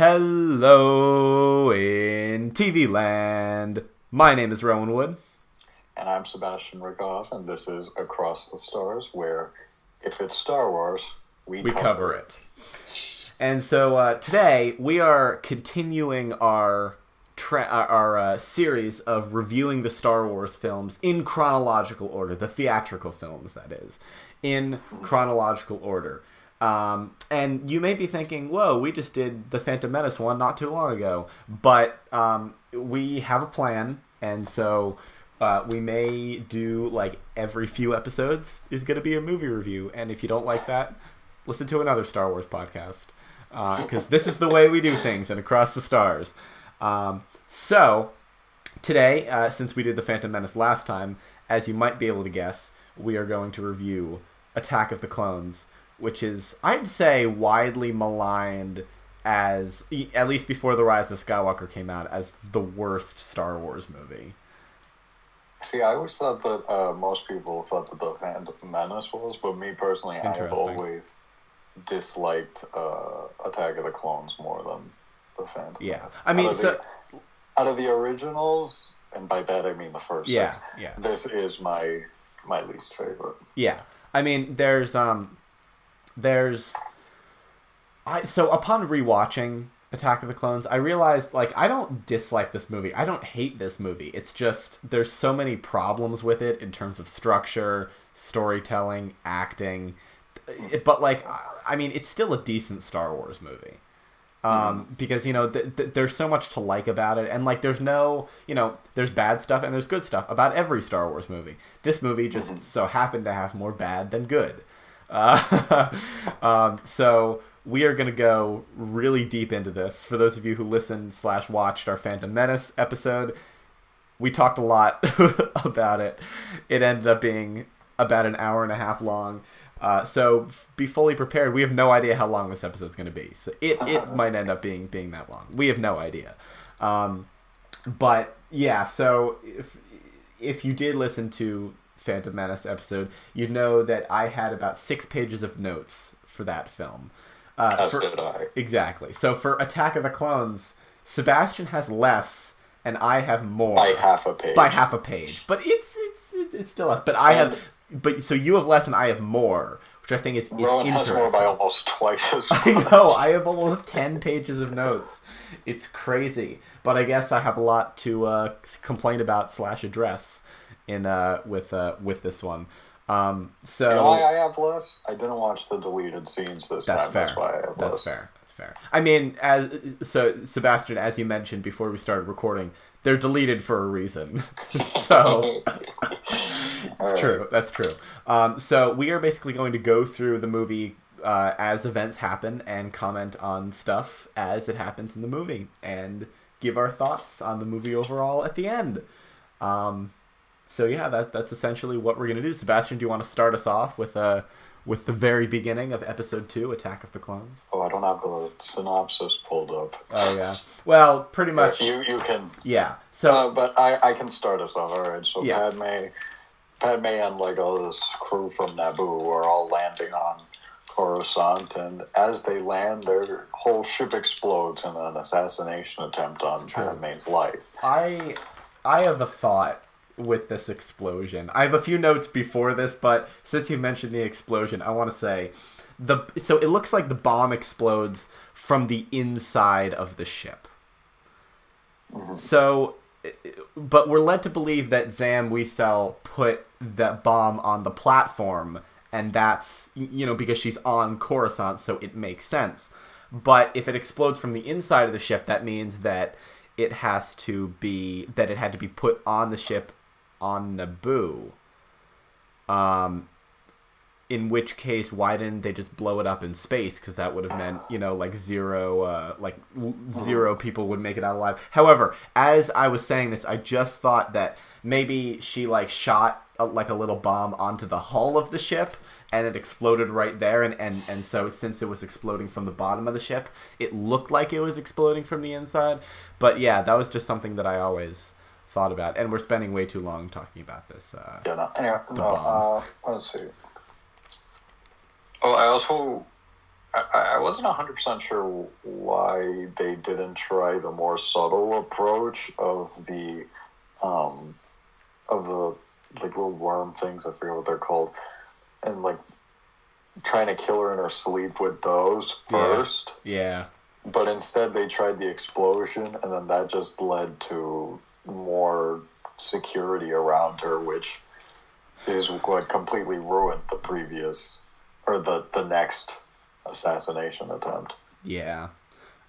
Hello in TV land. My name is Rowan Wood. And I'm Sebastian Rigoff, and this is Across the Stars, where if it's Star Wars, we, We cover, cover it. And so uh, today we are continuing our tra- our, our uh, series of reviewing the Star Wars films in chronological order, the theatrical films, that is, in chronological order. Um, and you may be thinking, "Whoa, we just did the Phantom Menace one not too long ago," but um, we have a plan, and so uh, we may do like every few episodes is going to be a movie review. And if you don't like that, listen to another Star Wars podcast because this is the way we do things and across the stars. Um, so today, uh, since we did the Phantom Menace last time, as you might be able to guess, we are going to review Attack of the Clones, which is I'd say widely maligned as at least before the Rise of Skywalker came out as the worst Star Wars movie. See, I always thought that uh, most people thought that the Phantom Menace was, but me personally, I have always disliked uh, Attack of the Clones more than the Phantom. Yeah, I mean, out of, so the, out of the originals, and by that I mean the first Yeah, six, yeah. this is my my least favorite. Yeah, I mean, there's um, there's, I so upon rewatching Attack of the Clones, I realized like I don't dislike this movie. I don't hate this movie. It's just there's so many problems with it in terms of structure, storytelling, acting. It- but like, I- I mean, it's still a decent Star Wars movie. Um, because you know th- th- there's so much to like about it, and like there's no you know there's bad stuff and there's good stuff about every Star Wars movie. This movie just so happened to have more bad than good. Uh, um, so we are gonna go really deep into this. For those of you who listened slash watched our Phantom Menace episode, we talked a lot about it. It ended up being about an hour and a half long. Uh, so be fully prepared. We have no idea how long this episode's going to be. So it, it might end up being being that long. We have no idea. Um, but yeah, so if if you did listen to Phantom Menace episode, you know that I had about six pages of notes for that film. Uh, As for- exactly. So for Attack of the Clones, Sebastian has less, and I have more By half a page. by half a page. But it's it's it's, it's still less. But I And- have, but so you have less, and I have more, which I think is, is Rowan has more by almost twice as much. I know. I have almost ten pages of notes. It's crazy, but I guess I have a lot to uh, complain about slash address in uh, with uh, with this one. Um, so You know why I have less? I didn't watch the deleted scenes this that's time. fair. That's why I have That's less. fair. That's fair. I mean, as so Sebastian, as you mentioned before we started recording, they're deleted for a reason. so Alright. true. That's true. Um, so we are basically going to go through the movie uh, as events happen and comment on stuff as it happens in the movie and give our thoughts on the movie overall at the end. Um, so yeah, that, that's essentially what we're gonna do. Sebastian, do you want to start us off with uh, with the very beginning of episode two, Attack of the Clones? Oh, I don't have the synopsis pulled up. Oh yeah. Well, pretty much. You you can, Yeah. So uh, but I I can start us off. All right. So Yeah. Padme, Padme, and like all this crew from Naboo are all landing on Coruscant, and as they land, their whole ship explodes in an assassination attempt on Padme's life. I I have a thought with this explosion. I have a few notes before this, but since you mentioned the explosion, I want to say the so it looks like the bomb explodes from the inside of the ship. Mm-hmm. So but we're led to believe that Zam Wesell put that bomb on the platform and that's you know because she's on Coruscant so it makes sense. But if it explodes from the inside of the ship that means that it has to be that it had to be put on the ship on Naboo. Um in which case why didn't they just blow it up in space? Because that would have meant you know like zero uh, like zero people would make it out alive. However as i was saying this i just thought that maybe she like shot a, like a little bomb onto the hull of the ship and it exploded right there. And, and and so since it was exploding from the bottom of the ship it looked like it was exploding from the inside. But yeah that was just something that i always thought about and we're spending way too long talking about this uh, Yeah. No. Anyway, no. Uh, let's see. Oh, I also I, I wasn't hundred percent sure why they didn't try the more subtle approach of the, um, of the like little worm things. I forget what they're called, and like trying to kill her in her sleep with those Yeah. first. Yeah. But instead, they tried the explosion, and then that just led to more security around her, which is what completely ruined the previous or the the next assassination attempt. Yeah.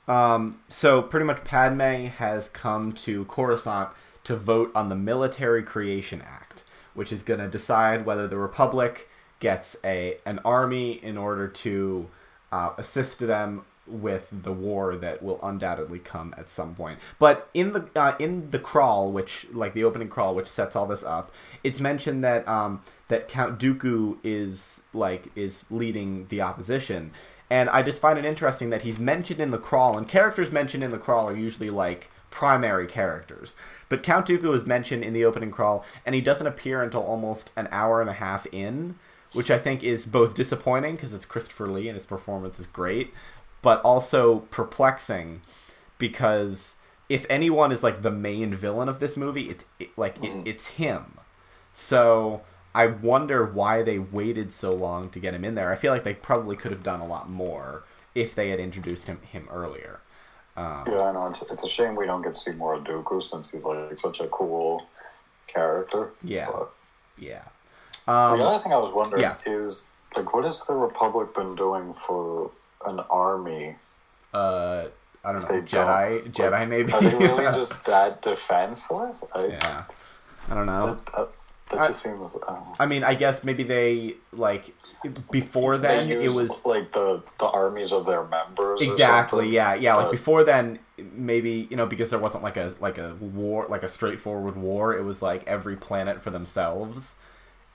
Um, so pretty much Padme has come to Coruscant to vote on the Military Creation Act, which is going to decide whether the Republic gets a an army in order to uh, assist them with the war that will undoubtedly come at some point. But in the uh, in the crawl, which like the opening crawl, which sets all this up, it's mentioned that um, that Count Dooku is like is leading the opposition, and I just find it interesting that he's mentioned in the crawl, and characters mentioned in the crawl are usually like primary characters. But Count Dooku is mentioned in the opening crawl, and he doesn't appear until almost an hour and a half in, which I think is both disappointing because it's Christopher Lee and his performance is great, but also perplexing because if anyone is like the main villain of this movie, it's it, like it, it's him. So I wonder why they waited so long to get him in there. I feel like they probably could have done a lot more if they had introduced him him earlier. Um, Yeah, I know. It's, it's a shame we don't get to see more of Dooku since he's like such a cool character. Yeah. But yeah. the Um, other thing I was wondering yeah. is like, what has the Republic been doing for an army? uh, I don't know. Jedi, don't- Jedi, like, maybe. Are they really just that defenseless? I, yeah. I don't know. That, that, that I- just seems. Um, I mean, I guess maybe they like before then it was like the the armies of their members. exactly yeah yeah like before then maybe you know because there wasn't like a like a war like a straightforward war it was like every planet for themselves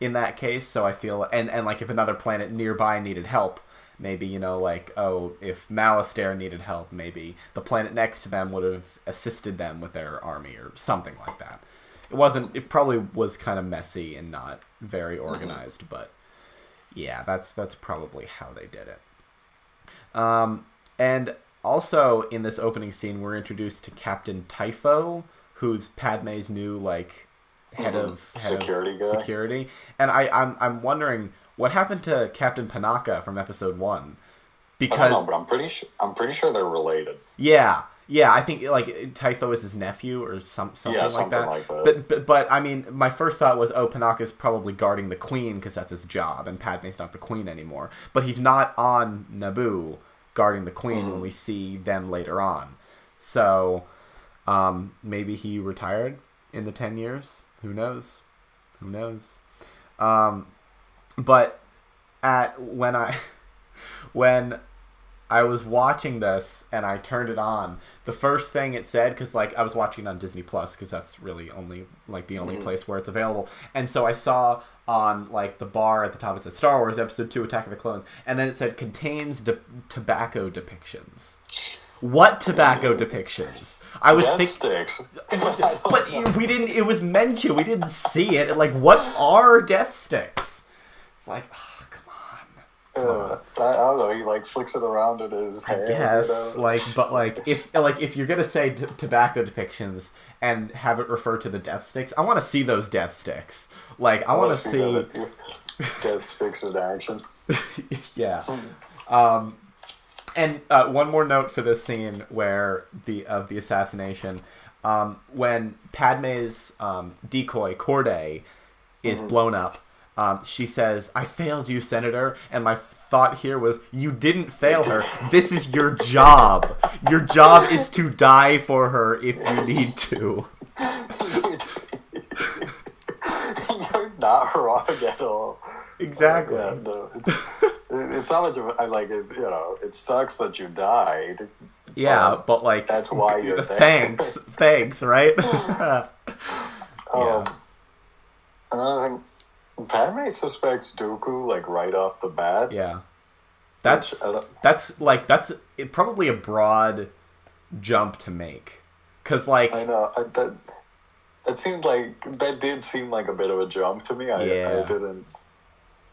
in that case so i feel and and like if another planet nearby needed help maybe you know like oh if Malastare needed help maybe the planet next to them would have assisted them with their army or something like that it wasn't it probably was kind of messy and not very organized but yeah that's that's probably how they did it um, and also in this opening scene, we're introduced to Captain Typho, who's Padme's new like head Mhm. of head Security of guy. Security, and I I'm I'm wondering what happened to Captain Panaka from Episode One, I don't because know, but I'm pretty sure I'm pretty sure they're related. yeah. Yeah, I think like Typho is his nephew or some something, Yeah, like, that. like that. But, but but I mean, my first thought was, oh, Panaka's probably guarding the queen because that's his job, and Padme's not the queen anymore. But he's not on Naboo guarding the queen when we see them later on. So um, maybe he retired in the ten years. Who knows? Who knows? Um, but at when I when I was watching this and I turned it on. The first thing it said, because like I was watching it on Disney Plus, because that's really only like the only place where it's available. And so I saw on like the bar at the top it said Star Wars Episode Two: Attack of the Clones, and then it said contains de- tobacco depictions. What tobacco depictions? I was thinking. sticks. But we didn't. It was mentioned. We didn't see it. Like, what are death sticks? It's like, oh, come on. Uh, I, I don't know. He like flicks it around in his hand. Yes, You know? like, but like, if like if you're gonna say t- tobacco depictions and have it refer to the death sticks, I want to see those death sticks. Like, I, want to see. that Death sticks in action. yeah. Um, and uh, one more note for this scene where the of the assassination, um, when Padme's um, decoy Cordé is blown up, um, she says, "I failed you, Senator." And my thought here was, "You didn't fail her. This is your job. Your job is to die for her if you need to." You're not wrong at all. Exactly. Yeah, no, it's, it's not much of a, I like it. You know, it sucks that you died. Yeah, Um, but like that's why you're there. thanks, thanks, right? Um, Another thing, Padme suspects Dooku like right off the bat. Yeah. That's that's like that's it, probably a broad jump to make. Cuz like I know I, that. That seemed like that did seem like a bit of a jump to me. I, Yeah. I didn't.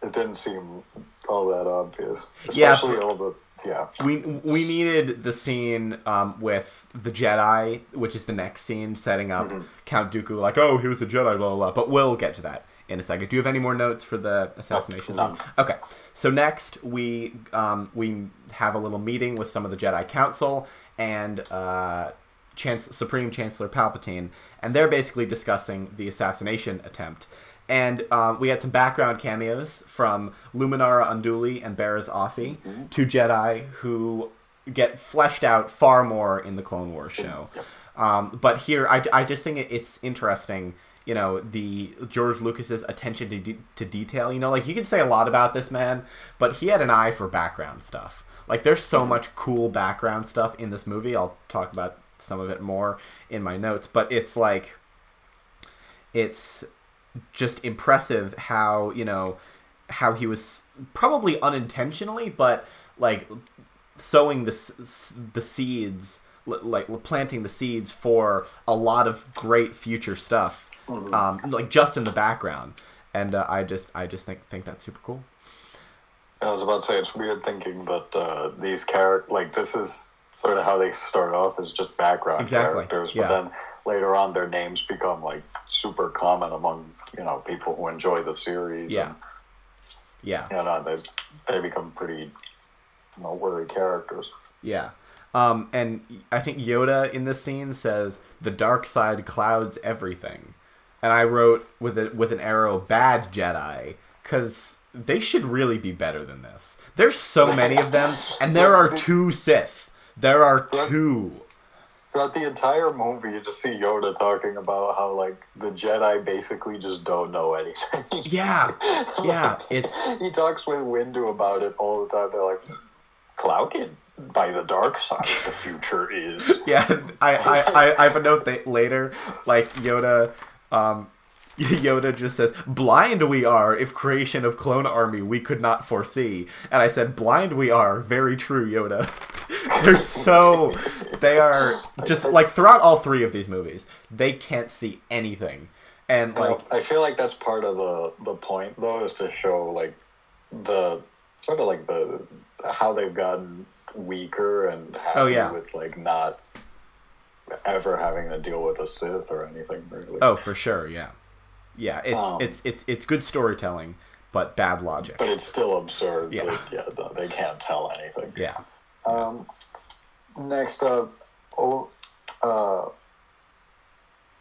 It didn't seem all that obvious, Yeah, especially all the yeah. we we needed the scene um, with the Jedi, which is the next scene, setting up Count Dooku like, oh, he was a Jedi, blah blah blah. But we'll get to that in a second. Do you have any more notes for the assassination? scene? Okay. So next we um, we have a little meeting with some of the Jedi Council and uh, Chance- Supreme Chancellor Palpatine, and they're basically discussing the assassination attempt. And um, we had some background cameos from Luminara Unduli and Barriss Offee, two Jedi who get fleshed out far more in the Clone Wars show. Um, but here, I, I just think it, it's interesting, you know, the George Lucas's attention to, de- to detail. You know, like you can say a lot about this man, but he had an eye for background stuff. Like there's so much cool background stuff in this movie. I'll talk about some of it more in my notes, but it's like it's just impressive how you know how he was probably unintentionally but like sowing the the seeds like planting the seeds for a lot of great future stuff um, like just in the background and uh, i just i just think think that's super cool I was about to say it's weird thinking that uh, these characters, like this is sort of how they start off as just background Exactly, characters, yeah. but then later on their names become like super common among you know people who enjoy the series. yeah and, yeah you know they they become pretty noteworthy characters. Yeah. Um, and I think Yoda in this scene says the dark side clouds everything, and I wrote with it with an arrow bad Jedi because they should really be better than this. There's so many of them, and there are two Sith. There are two. Throughout the entire movie, you just see Yoda talking about how like the Jedi basically just don't know anything. Yeah, yeah. It's he talks with Windu about it all the time. They're like, clouded by the dark side. The future is. yeah. I I, I, I have a note that later, like Yoda. Um, Yoda just says, "Blind we are, if creation of clone army we could not foresee." And I said, "Blind we are, very true, Yoda." They're so they are just like throughout all three of these movies, they can't see anything, and like I feel like that's part of the the point though, is to show like the sort of like the how they've gotten weaker and happy Oh, yeah. with like not ever having to deal with a Sith or anything really. oh for sure, yeah, yeah. It's Um, it's it's it's good storytelling, but bad logic. But it's still absurd. Yeah. that, yeah, they can't tell anything. Yeah, Um, next up, oh, uh,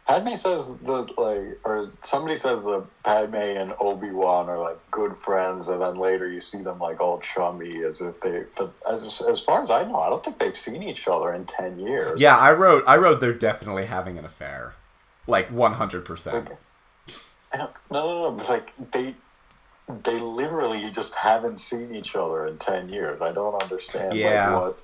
Padme says that like, or somebody says that Padme and Obi Wan are like good friends, and then later you see them like all chummy as if they. But as as far as I know, I don't think they've seen each other in ten years. yeah. I wrote I wrote they're definitely having an affair, like one hundred percent. No, no, no. It's like they. They literally just haven't seen each other in ten years. I don't understand Yeah. like what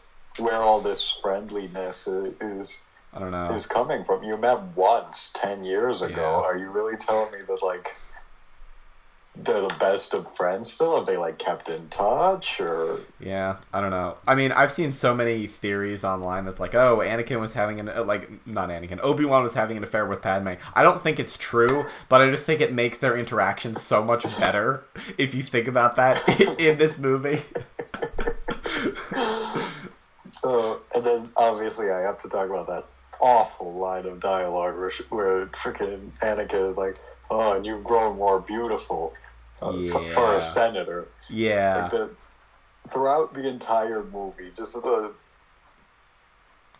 where all this friendliness is, is I don't know. is coming from. You met once ten years ago. Yeah. Are you really telling me that like they're the best of friends still? Have they like kept in touch or Yeah, I don't know. I mean, I've seen so many theories online that's like, oh, Anakin was having an uh, like not Anakin, Obi Wan was having an affair with Padme. I don't think it's true, but I just think it makes their interactions so much better if you think about that in this movie. uh, and then obviously I have to talk about that awful line of dialogue where, where freaking Anakin is like, "Oh, and you've grown more beautiful." Uh, for, for a senator, Yeah, like the throughout the entire movie, just the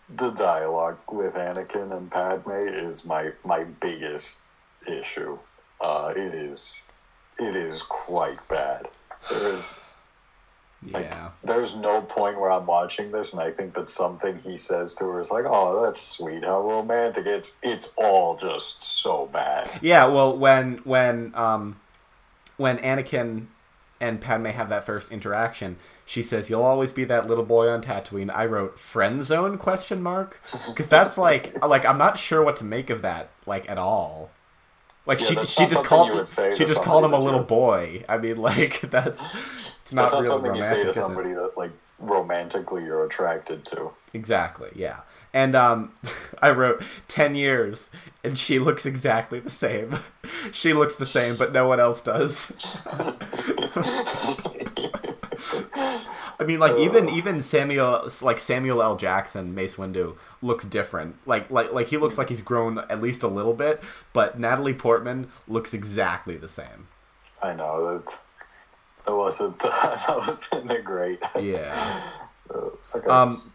the dialogue with Anakin and Padme is my my biggest issue. Uh, it is it is quite bad. There's like, yeah, there's no point where I'm watching this and I think that something he says to her is like, "Oh, that's sweet, how romantic." It's it's all just so bad. yeah. Well, when when um when Anakin and Padme have that first interaction, she says, "You'll always be that little boy on Tatooine." I wrote "friend zone?" question mark because that's like like I'm not sure what to make of that like at all. Like Yeah, she she just called she just called him a little boy. I mean, like that's it's not That's not something you say to somebody that like romantically you're attracted to. Exactly, yeah. And um, I wrote ten years, and she looks exactly the same. she looks the same, but no one else does. I mean, like even even Samuel, like Samuel L. Jackson, Mace Windu looks different. Like like like he looks like he's grown at least a little bit, but Natalie Portman looks exactly the same. I know that that wasn't that wasn't great. Yeah. okay. Um,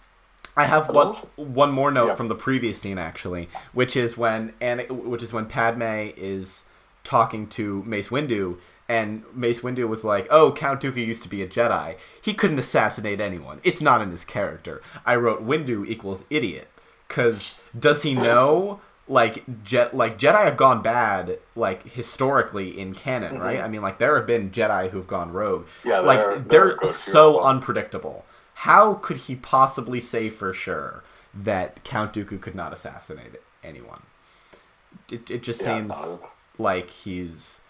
I have one one more note Yeah. from the previous scene actually, which is when Ana- which is when Padme is talking to Mace Windu, and Mace Windu was like, "Oh, Count Dooku used to be a Jedi. He couldn't assassinate anyone. It's not in his character." I wrote Windu equals idiot, because does he know? Like jet, like Jedi have gone bad, like historically in canon, right? I mean, like there have been Jedi who've gone rogue. Mm-hmm. Yeah, like there they're are so unpredictable. How could he possibly say for sure that Count Dooku could not assassinate anyone? It, it just Yeah, seems like he's.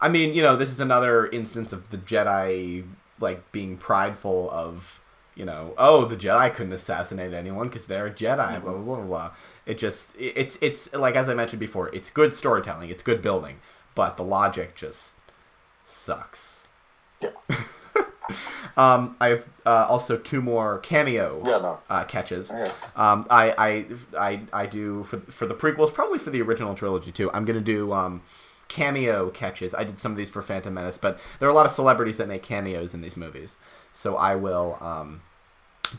I mean, you know, this is another instance of the Jedi like being prideful of, you know, oh, the Jedi couldn't assassinate anyone because they're a Jedi. Blah blah blah blah. It just it- it's it's like as I mentioned before, it's good storytelling, it's good building, but the logic just sucks. yeah. Um, I have uh, also two more cameo Yeah, no. uh, catches. Okay. Um, I, I, I, I do for for the prequels, probably for the original trilogy too. I'm gonna do um, cameo catches. I did some of these for Phantom Menace, but there are a lot of celebrities that make cameos in these movies, so I will um,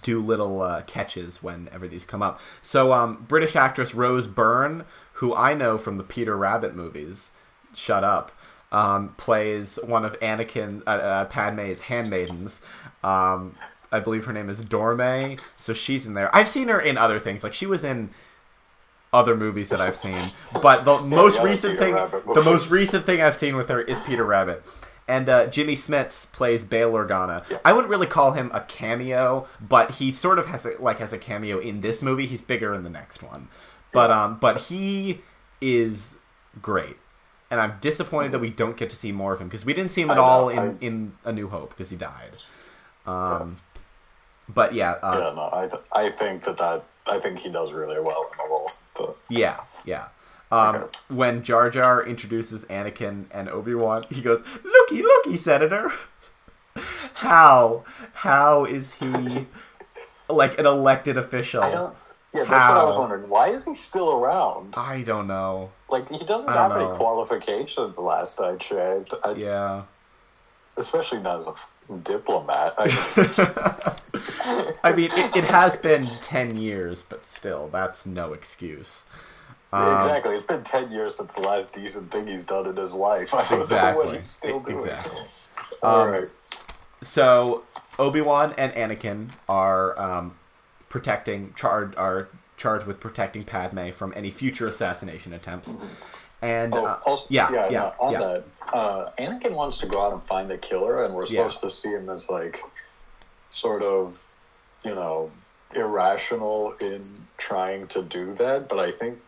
do little uh, catches whenever these come up. So um, British actress Rose Byrne, who I know from the Peter Rabbit movies, shut up, um, plays one of Anakin uh, uh, Padme's handmaidens. Um, I believe her name is Dorme, so she's in there. I've seen her in other things, like she was in other movies that I've seen, but the most other recent Peter thing, Rabbit the most recent thing I've seen with her is Peter Rabbit. And uh, Jimmy Smits plays Bail Organa. Yeah. I wouldn't really call him a cameo, but he sort of has a, like has a cameo in this movie. He's bigger in the next one, but um, but he is great, and I'm disappointed that we don't get to see more of him because we didn't see him at I all in I- in A New Hope because he died. Um, but yeah, uh, yeah, no. I th- I think that that I think he does really well in the role. But Yeah, yeah. Um, Okay. When Jar Jar introduces Anakin and Obi Wan, he goes, "Looky, looky, Senator." how? How is he like an elected official? I don't. Yeah, that's what I was How? wondering. Why is he still around? I don't know. Like he doesn't have any qualifications. Last I checked, I, Yeah. especially not as a diplomat. I, I mean, it, it has been ten years, but still, that's no excuse. Um, exactly. It's been ten years since the last decent thing he's done in his life. I don't know Exactly. what he's still doing. Exactly. All Um, right. So Obi Wan and Anakin are um, protecting charged are charged with protecting Padme from any future assassination attempts. And Oh, uh, also, yeah, yeah, yeah, on yeah. that, uh, Anakin wants to go out and find the killer, and we're Yeah. supposed to see him as like, sort of, you know, irrational in trying to do that. But I think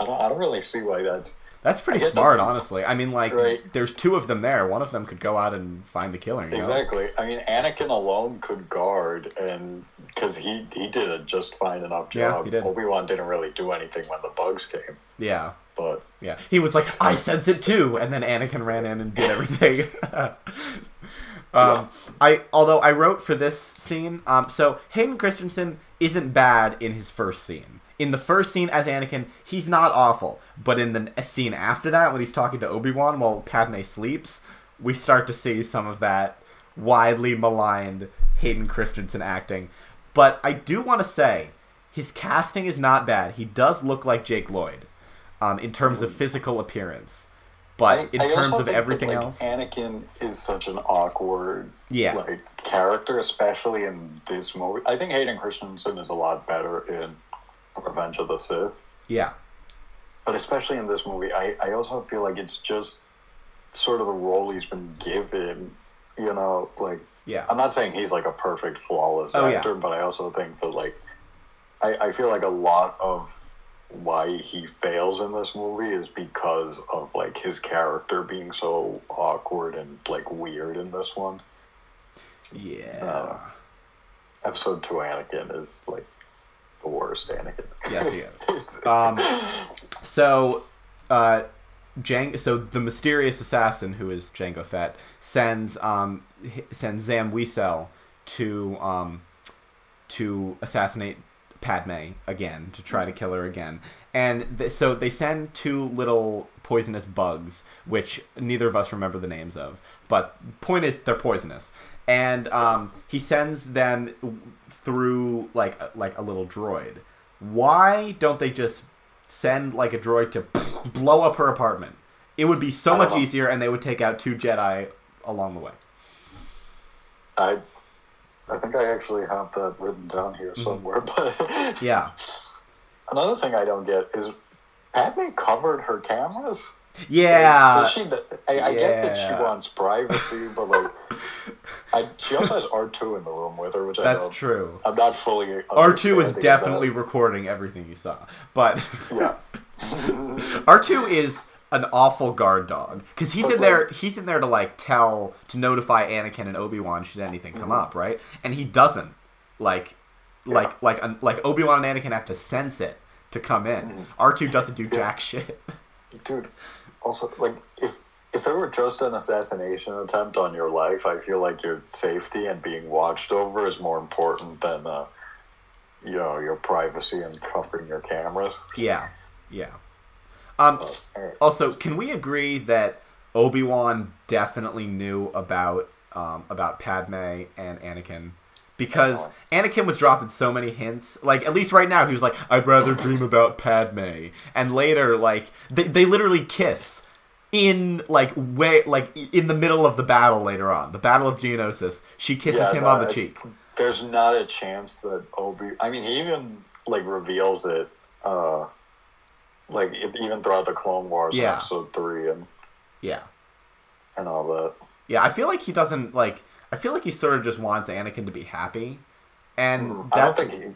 I don't. I don't really see why that's. That's pretty smart, that- honestly. I mean, like, Right. there's two of them there. One of them could go out and find the killer. You know? Exactly. I mean, Anakin alone could guard, and because he he did a just fine enough Yeah, job. did. Obi Wan didn't really do anything when the bugs came, Yeah, but yeah. He was like, "I sense it too," and then Anakin ran in and did everything. um, I although I wrote for this scene, um, so Hayden Christensen isn't bad in his first scene. In the first scene as Anakin, he's not awful, but in the scene after that, when he's talking to Obi Wan while Padme sleeps, we start to see some of that widely maligned Hayden Christensen acting. But I do want to say, his casting is not bad. He does look like Jake Lloyd, um, in terms of physical appearance. But I- in I terms of think that, everything like, else, Anakin is such an awkward Yeah. like character, especially in this movie. I think Hayden Christensen is a lot better in Revenge of the Sith, yeah, but especially in this movie, I, I also feel like it's just sort of the role he's been given. You know, like yeah, I'm not saying he's like a perfect, flawless Oh, yeah. actor, but I also think that like I, I feel like a lot of why he fails in this movie is because of like his character being so awkward and like weird in this one. yeah. Uh, episode two Anakin is like the worst Anakin. Yes, he is. Um, so, uh, Jang, so the mysterious assassin who is Jango Fett sends um sends Zam Wesell to um, to assassinate Padme again to try to kill her again, and th- so they send two little poisonous bugs, which neither of us remember the names of. But point is, they're poisonous, and um, he sends them through like a- like a little droid. Why don't they just send like a droid to blow up her apartment? It would be so much know. easier, and they would take out two Jedi along the way. I I think I actually have that written down here mm-hmm. somewhere. But Yeah, another thing I don't get is Padme covered her cameras. yeah, Does she, I, I get that she wants privacy, but like, I, she also has R two in the room with her, which I that's true. I'm not fully. R two is definitely recording everything you saw, but Yeah. R two is an awful guard dog because he's in there. He's in there to like tell to notify Anakin and Obi Wan should anything come up, right? And he doesn't. Like, like, Mm-hmm. Yeah. like, like, like Obi Wan and Anakin have to sense it to come in. Mm-hmm. R two doesn't do jack shit. dude also like if if there were just an assassination attempt on your life i feel like your safety and being watched over is more important than uh you know your privacy and covering your cameras yeah, yeah. Um, Also, can we agree that Obi Wan definitely knew about um, about Padme and Anakin? Because Anakin was dropping so many hints. Like at least right now, he was like, "I'd rather dream about Padme," and later, like they, they literally kiss in like way like in the middle of the battle later on, the Battle of Geonosis. She kisses Yeah, him on the cheek. there's not a chance that obi i mean he even like reveals it uh like it, even throughout the clone wars in Yeah. episode three and Yeah, and all that yeah. I feel like he doesn't like. I feel like he sort of just wants Anakin to be happy, and I don't think he.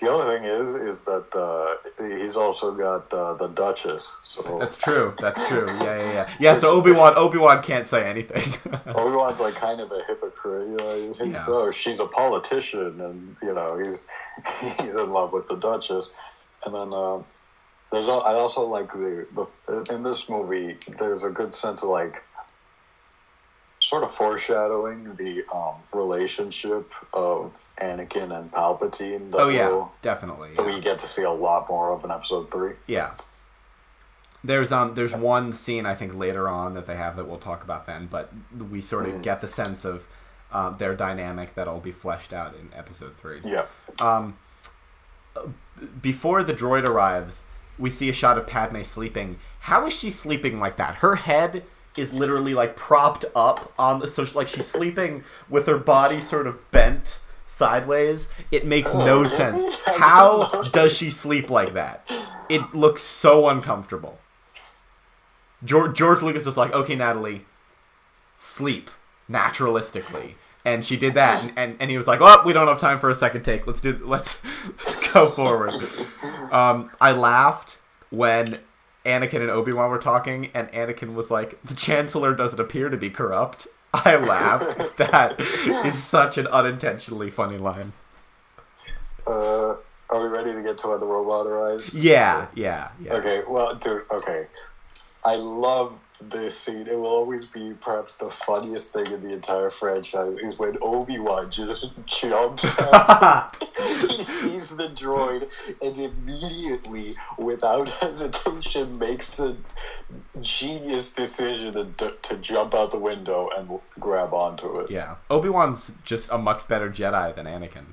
The only thing is, is that uh, he's also got uh, the Duchess. So That's true. That's true. Yeah, yeah, yeah. Yeah. So Obi Wan, Obi Wan can't say anything. Obi Wan's like kind of a hypocrite. You know, he's, Yeah. oh, she's a politician, and you know he's he's in love with the Duchess. And then uh, there's I also like the, the in this movie. There's a good sense of like sort of foreshadowing the um, relationship of Anakin and Palpatine. That oh yeah, we'll- definitely. that Yeah. we get to see a lot more of in episode three. yeah. There's um there's one scene I think later on that they have that we'll talk about then, but we sort of Mhm. get the sense of um, their dynamic that'll be fleshed out in episode three. Yeah. Um, before the droid arrives, we see a shot of Padme sleeping. How is she sleeping like that? Her head is literally like propped up on the so she- like she's sleeping with her body sort of bent sideways. It makes no Oh, sense. How does she sleep like that? It looks so uncomfortable. George, George Lucas was like, "Okay, Natalie, sleep naturalistically." And she did that, and, and, and he was like, "Oh, we don't have time for a second take. Let's do let's let's go forward." Um, I laughed when Anakin and Obi Wan were talking, and Anakin was like, "The Chancellor doesn't appear to be corrupt." I laughed. that is such an unintentionally funny line. Uh, are we ready to get to when the robot arrives? Yeah, yeah, yeah. Okay, well, dude, okay. I love this scene. It will always be perhaps the funniest thing in the entire franchise is when Obi Wan just jumps out. he sees the droid and immediately, without hesitation, makes the genius decision to, to jump out the window and grab onto it. Yeah, Obi Wan's just a much better Jedi than Anakin.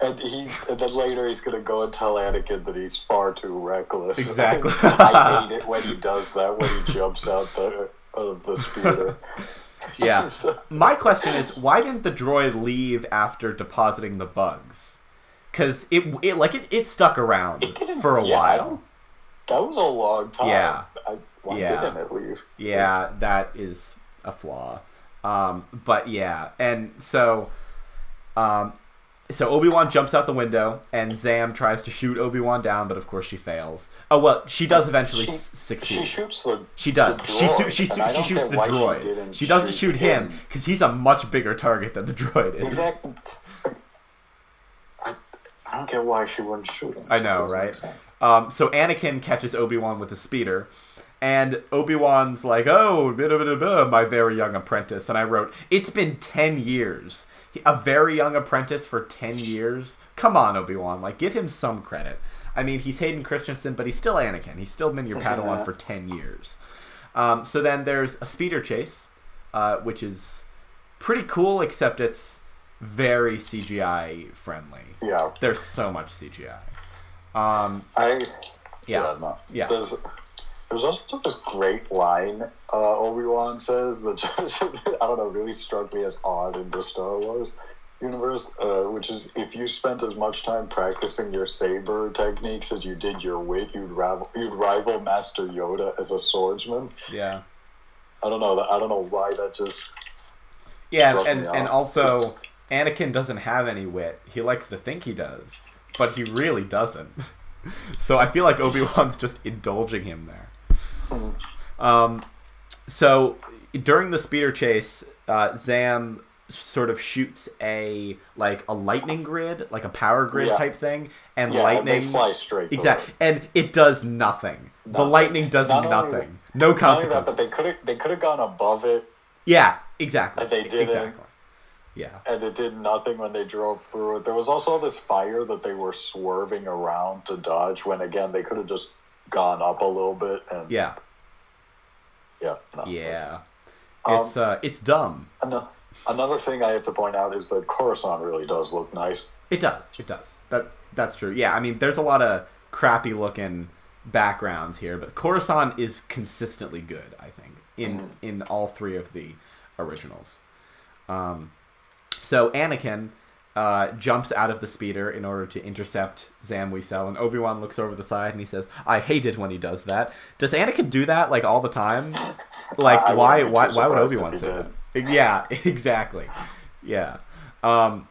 And he, and then later he's gonna go and tell Anakin that he's far too reckless. Exactly. I hate it when he does that when he jumps out the of the speeder. Yeah. So- My question is, why didn't the droid leave after depositing the bugs? Because it, it like it, it stuck around It for a yeah, while. that was a long time. Yeah. I, why Yeah. didn't it leave? Yeah, that is a flaw. Um, but yeah, and so, um, so Obi Wan jumps out the window, and Zam tries to shoot Obi Wan down, but of course she fails. Oh well, she does eventually She, succeed. she shoots the. She does. the she droid, she, su- she shoots the droid. She, She doesn't shoot him because he's a much bigger target than the droid is. Exactly. I, I don't get why she wouldn't shoot him. I know, right? Um, so Anakin catches Obi Wan with a speeder, And Obi Wan's like, "Oh, blah, blah, blah, my very young apprentice," and I wrote, "It's been ten years. A very young apprentice for ten years. Come on, Obi Wan. Like, give him some credit. I mean, he's Hayden Christensen, but he's still Anakin. He's still been your Padawan for ten years. Um, so then there's a speeder chase, uh, which is pretty cool, except it's very CGI friendly. Yeah. There's so much CGI. Um, I yeah, no. yeah. There's there's also this great line uh, Obi Wan says that just I don't know really struck me as odd in the Star Wars universe, uh, which is if you spent as much time practicing your saber techniques as you did your wit, you'd rival you'd rival Master Yoda as a swordsman. yeah. I don't know. I don't know why that just Yeah, Struck and, and also Anakin doesn't have any wit. He likes to think he does, but he really doesn't. so I feel like Obi Wan's just indulging him there. Um, so during the speeder chase, uh, Zam sort of shoots a like a lightning grid, like a power grid Yeah. type thing, and yeah, lightning they fly straight. exactly, and it does nothing. The lightning does Not only- nothing. No Not only that, but they could have they could have gone above it, yeah, exactly. And they didn't. Exactly. Yeah. and it did nothing when they drove through it. There was also this fire that they were swerving around to dodge. When again, they could have just gone up a little bit and Yeah. yeah. No, Yeah. Um, It's uh it's dumb. Ano- Another thing I have to point out is that Coruscant really does look nice. It does. It does. That that's true. Yeah, I mean there's a lot of crappy looking backgrounds here, but Coruscant is consistently good, I think, in in all three of the originals. Um so Anakin uh, jumps out of the speeder in order to intercept Zam Wesell, and Obi Wan looks over the side and he says, "I hate it when he does that." Does Anakin do that like all the time? Like, I why? Why? Why would Obi Wan say that? Yeah, exactly. Yeah. Um,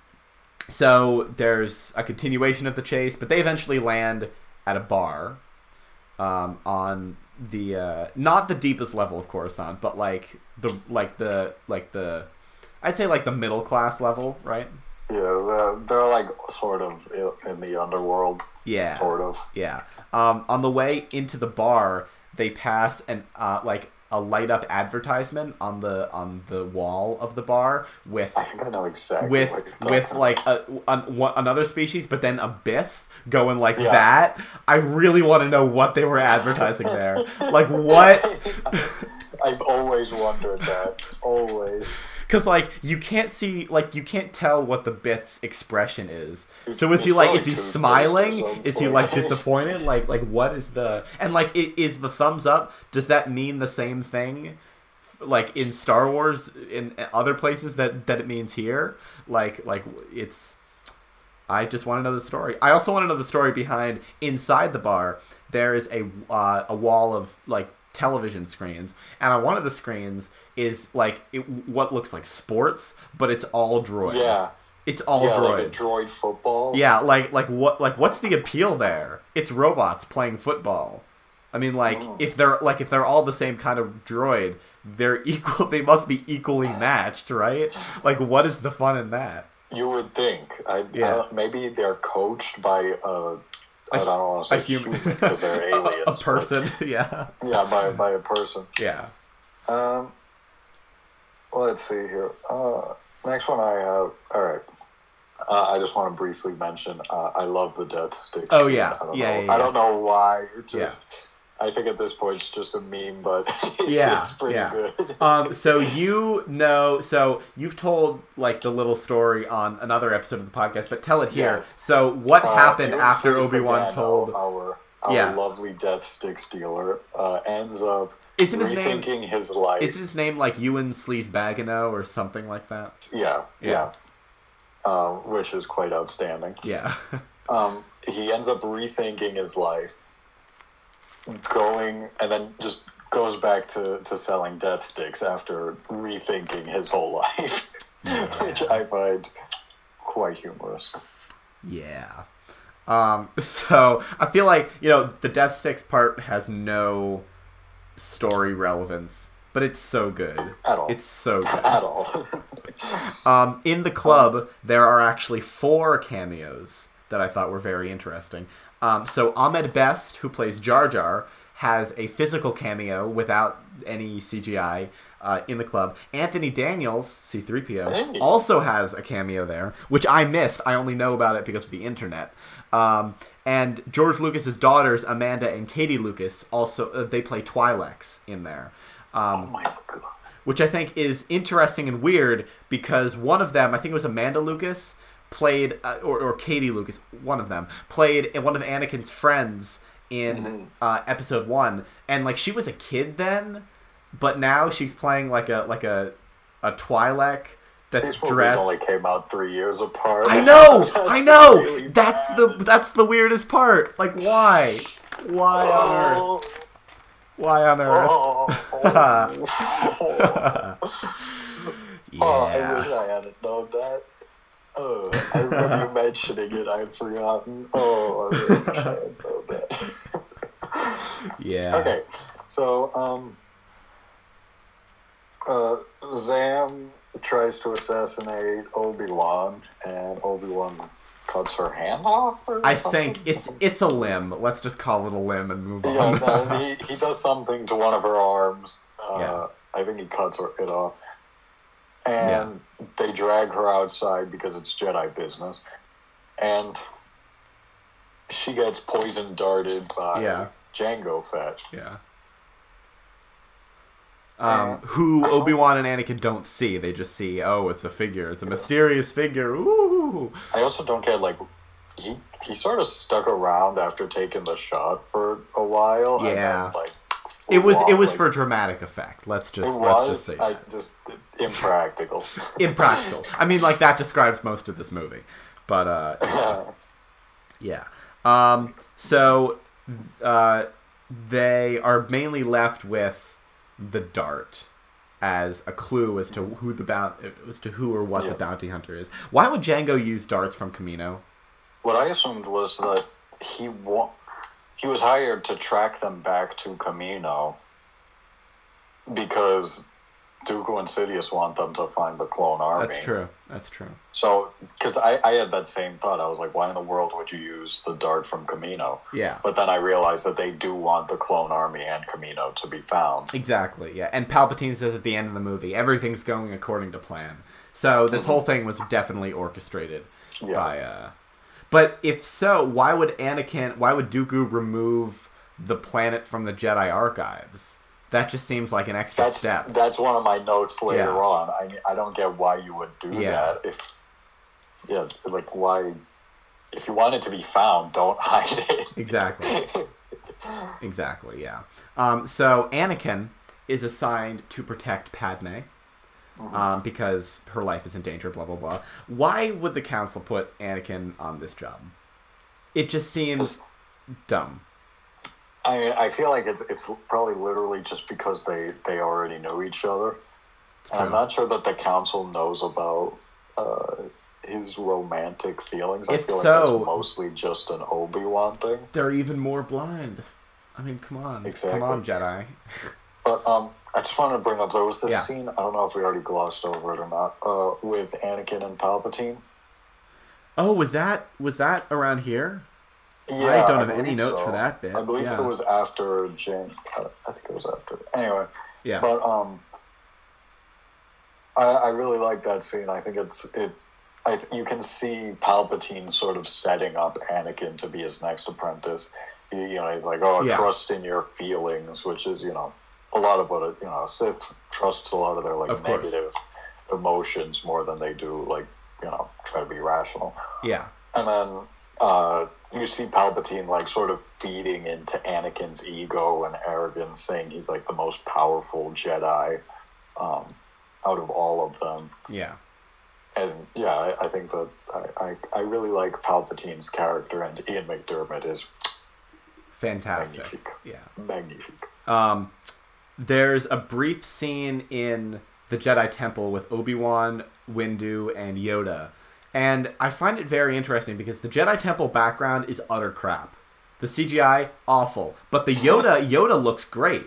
so there's a continuation of the chase, but they eventually land at a bar um, on the uh, not the deepest level of Coruscant, but like the like the like the I'd say like the middle class level, right? Yeah, they're, they're like sort of in the underworld, Yeah. sort of. Yeah. Um, on the way into the bar, they pass an uh, like a light up advertisement on the on the wall of the bar with I think I know exactly with with like a, an, one, another species, but then a Bith going like Yeah. that. I really want to know what they were advertising there. like what? I've always wondered that. Always. Because like you can't see, like you can't tell what the Bith's expression is. So is he like, is he smiling? Is he like disappointed? Like like what is the and like is the thumbs up? Does that mean the same thing? Like in Star Wars, in other places that that it means here, like like it's. I just want to know the story. I also want to know the story behind inside the bar. There is a uh, a wall of like television screens, and on one of the screens is like it, what looks like sports, but it's all droids. Yeah. it's all yeah, droids. like a droid football. Yeah, like like what like what's the appeal there? It's robots playing football. I mean, like Mm. if they're like if they're all the same kind of droid, they're equal. They must be equally matched, right? Like, what is the fun in that? You would think. I, Yeah. I maybe they're coached by a. I don't want to A say human, human because they're a, aliens. a but- person. Yeah, yeah, by by a person. yeah. Um, let's see here. Uh, next one I have. All right. Uh, I just want to briefly mention. Uh, I love the death sticks. Oh, yeah. I don't Yeah, know, yeah, I don't know why. It just. I think at this point it's just a meme, but it's, Yeah, it's pretty yeah. good. Um, so you know, so you've told like the little story on another episode of the podcast, but tell it here. Yes. So what Uh, happened after Obi Wan told? our our Yeah. lovely death sticks dealer uh, ends up Isn't his name- rethinking his life. Is his name like Ewan Sleazebaggano or something like that? yeah, Yeah. yeah. Uh, which is quite outstanding. Yeah. Um, he ends up rethinking his life, going and then just goes back to, to selling death sticks after rethinking his whole life, which I find quite humorous. Yeah. Um, so I feel like, you know, the Death Sticks part has no story relevance, but it's so good. At all. It's so good. At all. Um, in the club, there are actually four cameos that I thought were very interesting. Um, so Ahmed Best, who plays Jar Jar, has a physical cameo without any CGI uh, in the club. Anthony Daniels, C3PO, Hey. also has a cameo there, which I missed. I only know about it because of the internet. Um, and George Lucas's daughters, Amanda and Katie Lucas, also uh, they play Twi'leks in there. Um, Oh which I think is interesting and weird because one of them, I think it was Amanda Lucas, played uh, or, or Katie Lucas, one of them played one of Anakin's friends in Mhm. uh, episode one, and like she was a kid then, but now she's playing like a like a a Twi'lek that's These movies dressed. only came out three years apart. I know, I know. really That's the that's the weirdest part. Like why, why on earth? Oh, Why on earth? oh, oh. Yeah. Oh, I wish I hadn't known that. Oh, I remember mentioning it. I'd forgotten. Oh, I really wish I had known that. yeah. okay, so um, uh, Zam tries to assassinate Obi Wan, and Obi Wan cuts her hand off. Or I something? think it's it's a limb. Let's just call it a limb and move Yeah, on. no, he, he does something to one of her arms. Uh, Yeah. I think he cuts her, it off. And they drag her outside because it's Jedi business. And she gets poison darted by Yeah. Jango Fett. yeah. Um, who Obi Wan and Anakin don't see. They just see, oh, it's a figure. It's a mysterious figure. Ooh. I also don't get, like, he, he sort of stuck around after taking the shot for a while. Yeah. And then, like, It was it was like- for dramatic effect. Let's just It let's just was. say I that. just it's impractical. impractical. I mean, like that describes most of this movie. But uh, Yeah. Um, so uh, they are mainly left with the dart as a clue as to who the bound as to who or what Yeah. the bounty hunter is. Why would Jango use darts from Kamino? What I assumed was that he wa- he was hired to track them back to Kamino because Dooku and Sidious want them to find the clone army. That's true. That's true. So, because I, I had that same thought, I was like, why in the world would you use the dart from Kamino? Yeah. But then I realized that they do want the clone army and Kamino to be found. Exactly. Yeah. And Palpatine says at the end of the movie, everything's going according to plan. So this whole thing was definitely orchestrated Yeah. by. Uh... But if so, why would Anakin? Why would Dooku remove the planet from the Jedi archives? That just seems like an extra That's step. that's one of my notes later Yeah. on. I mean, I don't get why you would do Yeah. that if, yeah, like why, if you want it to be found, don't hide it. Exactly. exactly. Yeah. Um, so Anakin is assigned to protect Padme. Um, because her life is in danger, blah blah blah. Why would the council put Anakin on this job? It just seems dumb. I mean, I feel like it's it's probably literally just because they they already know each other. And I'm not sure that the council knows about uh, his romantic feelings. I If feel like so- that's mostly just an Obi Wan thing. They're even more blind. I mean, come on, Exactly. come on, Jedi. But um, I just wanted to bring up there was this Yeah. scene. I don't know if we already glossed over it or not. Uh, with Anakin and Palpatine. Oh, was that was that around here? Yeah, don't have any believe notes for that bit. I believe Yeah. it was after. Uh, I think it was after. Anyway, Yeah. but um, I I really like that scene. I think it's it. I, you can see Palpatine sort of setting up Anakin to be his next apprentice. He, you know, he's like, "Oh, Yeah. trust in your feelings," which is you know a lot of what a, you know a Sith trusts a lot of their like Of negative emotions more than they do like you know try to be rational. yeah. And then uh, you see Palpatine like sort of feeding into Anakin's ego and arrogance, saying he's like the most powerful Jedi um, out of all of them. Yeah. And yeah, I, I think that I, I, I really like Palpatine's character, and Ian McDiarmid is Fantastic. magnifique. Yeah. Magnifique. Um, there's a brief scene in the Jedi Temple with Obi Wan, Windu, and Yoda, and I find it very interesting because the Jedi Temple background is utter crap. The CGI awful, but the Yoda Yoda looks great.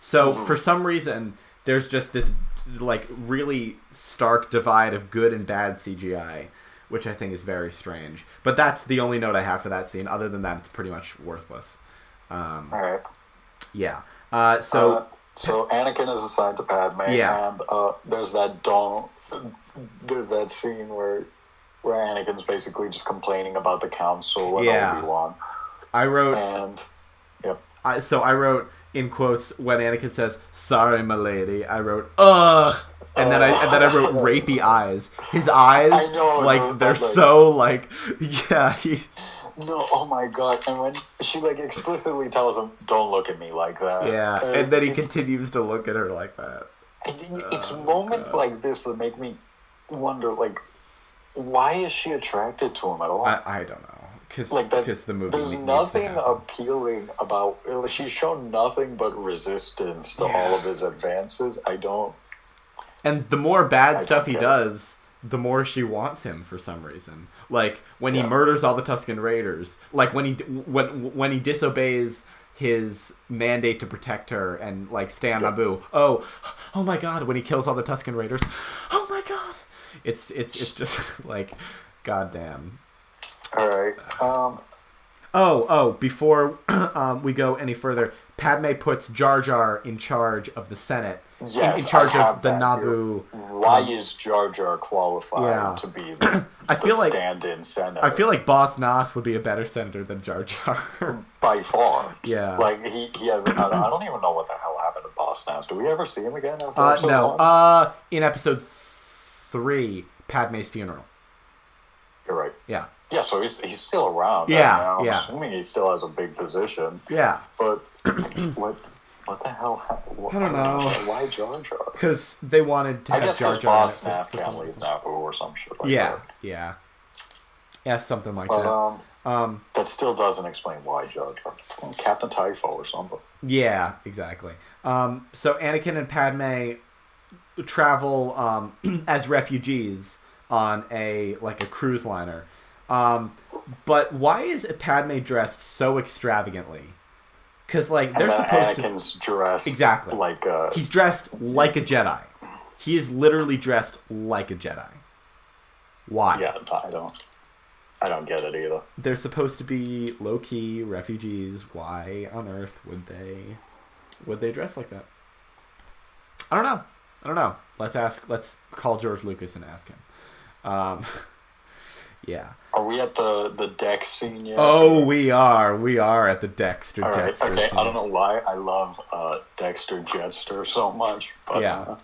So for some reason, there's just this like really stark divide of good and bad CGI, which I think is very strange. But that's the only note I have for that scene. Other than that, it's pretty much worthless. Um, All right. Yeah. Uh, so Uh, so Anakin is assigned to Padme, Yeah. and uh, there's that don't. There's that scene where where Anakin's basically just complaining about the council and Yeah. Obi Wan, I wrote. and yep, I, so I wrote in quotes when Anakin says "Sorry, my lady." I wrote "Ugh," and then I and then I wrote "rapey eyes." His eyes, know, like they're like- so like, yeah. He, no, oh my god! And when she like explicitly tells him, "Don't look at me like that," yeah, uh, and then he it- continues to look at her like that. And it- it's Oh, moments like this that make me wonder, like, why is she attracted to him at all? I, I don't know, because like that. the movie. there's nothing appealing about. She's shown nothing but resistance to all of his advances. I don't. And the more bad I stuff he it. does, the more she wants him for some reason. Like when he murders all the Tusken Raiders, like when he when when he disobeys his mandate to protect her and like stay on Yeah. Naboo. Oh, oh my God! When he kills all the Tusken Raiders, oh! It's it's it's just like, goddamn. All right. Um. Oh, oh, before um, we go any further, Padme puts Jar Jar in charge of the Senate. in- Yes, in, charge I have of the Naboo. here. Why is Jar Jar qualified Yeah. to be the, I the feel like- stand-in senator? I feel like Boss Nass would be a better senator than Jar Jar. by far. Yeah. Like he, he has. I don't, I don't even know what the hell happened to Boss Nass. Do we ever see him again? After uh, no, one? uh, in episode three, Padme's funeral. You're right. Yeah, Yeah, so he's he's still around. Yeah, I I'm yeah. assuming he still has a big position. yeah, But what what the hell? What, I don't know. Why Jar Jar? because they wanted to I have guess Jar Jar. in Boss it for- Nass can't leave. Naboo or some shit like Yeah, that. yeah, yeah, something like But that. um, Um, that still doesn't explain why Jar Jar. Captain Typho or something. Yeah, exactly. Um, so Anakin and Padme travel um, as refugees on a like a cruise liner. Um, but why is Padme dressed so extravagantly? Because like they're supposed to. Anakin's dressed Exactly. like uh, He's dressed like a Jedi. He is literally dressed like a Jedi. Why? yeah. I don't. I don't get it either. They're supposed to be low key refugees. Why on earth would they would they dress like that? I don't know. I don't know. Let's ask. Let's call George Lucas and ask him. Um, yeah. Are we at the the deck scene yet? Oh, we are. We are at the Dexter All right. Jettster Okay. scene. I don't know why I love uh, Dexter Jettster so much, but Yeah. uh,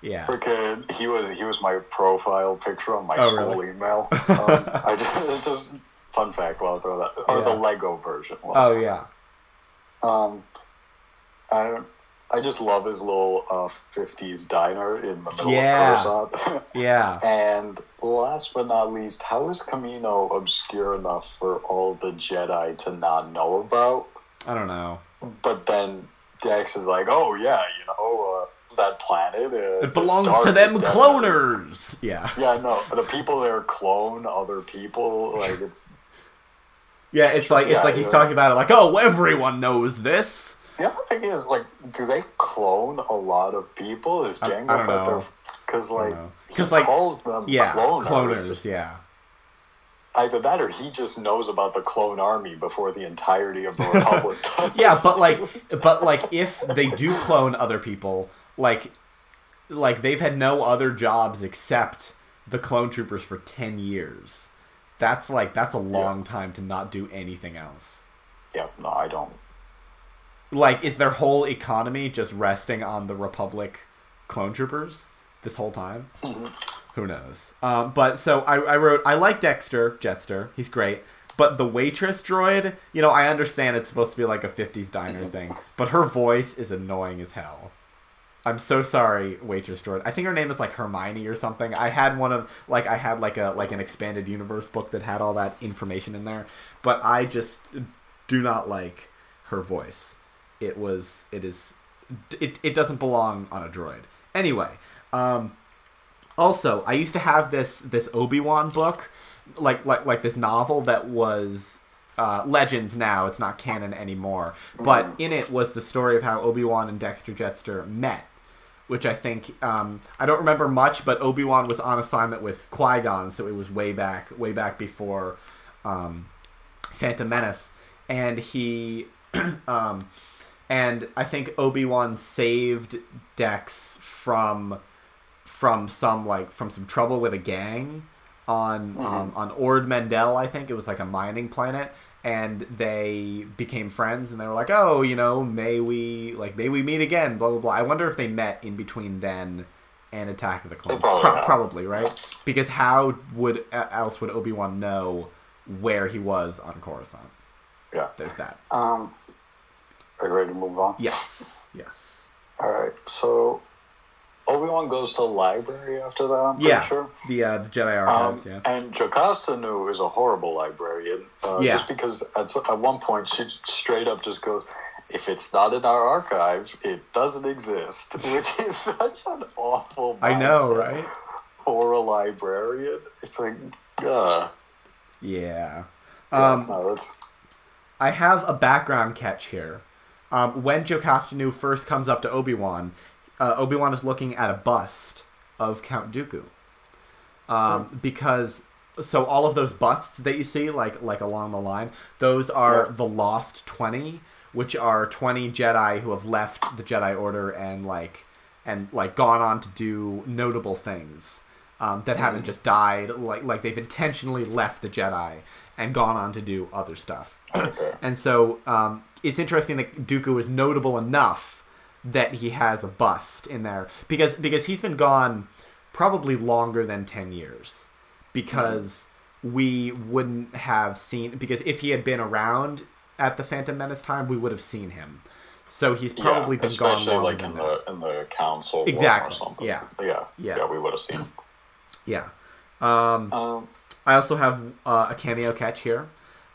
Yeah. freaking he was he was my profile picture on my Oh, school really? email. Um, I just, it's just fun fact. While I throw that, or the Lego version. Oh yeah. Um, I I just love his little uh, '50s diner in the middle Yeah. of Coruscant. Yeah. and last but not least, how is Kamino obscure enough for all the Jedi to not know about? I don't know. But then Dex is like, "Oh yeah, you know uh, that planet. Uh, It belongs to them definitely-" cloners. Yeah. Yeah, no, the people there clone other people. Like it's Yeah. It's like it's Yeah, like he's yeah. talking about it like, oh, everyone knows this. The other thing is like, do they clone a lot of people? Is I- Jango I don't Fett know. Because like, he like, calls them Yeah. cloners. Cloners. Yeah. Either that, or he just knows about the clone army before the entirety of the Republic does. yeah but like but like if they do clone other people like like they've had no other jobs except the clone troopers for 10 years that's like that's a long time to not do anything else yeah, no, I don't. Like is their whole economy just resting on the republic clone troopers this whole time? Who knows? Um, but so I, I wrote i like dexter jettster he's great. But the waitress droid you know i understand it's supposed to be like a 50s diner thing but her voice is annoying as hell. I'm so sorry waitress droid. I think her name is like hermione or something. I had one of like i had like a like an expanded universe book that had all that information in there but i just do not like her voice it was it is it, it doesn't belong on a droid. Anyway um also i used to have this this obi-wan book like like like this novel that was uh, legends now it's not canon anymore but in it was the story of how obi-wan and dexter jettster met which i think um, i don't remember much but obi-wan was on assignment with qui-gon so it was way back way back before um, phantom menace and he um, and I think Obi Wan saved Dex from from some like from some trouble with a gang on um, on Ord Mantell. I think it was like a mining planet, and they became friends. And they were like, "Oh, you know, may we like may we meet again?" Blah blah blah. I wonder if they met in between then and Attack of the Clones. probably Pro- probably right because how would uh, else would Obi Wan know where he was on Coruscant? Yeah. There's that. Um, are you ready to move on? Yes. Yes. All right. So Obi Wan goes to the library after that. I'm Yeah. Sure. The uh, the Jedi Um, archives. yeah. And Jocasta Nu is a horrible librarian. Uh, Yeah. Just because at, at one point she straight up just goes, if it's not in our archives, it doesn't exist, which is such an awful I know, right? For a librarian. It's like, uh, Yeah. yeah, Um, no, I have a background catch here. Um, when Jocasta first comes up to Obi Wan, uh, Obi Wan is looking at a bust of Count Dooku. Um, because so all of those busts that you see, like like along the line, those are Yeah. the Lost Twenty, which are twenty Jedi who have left the Jedi Order and like and like gone on to do notable things um, that haven't just died. Like like they've intentionally left the Jedi and gone on to do other stuff. And so um, it's interesting that Dooku is notable enough that he has a bust in there because because he's been gone probably longer than ten years because we wouldn't have seen because if he had been around at the Phantom Menace time we would have seen him. So he's probably yeah, been gone especially longer like than in that. the in the council Exactly, or something. yeah. yeah, Yeah. yeah, We would have seen. him. Yeah. Um, Um, I also have uh, a cameo catch here.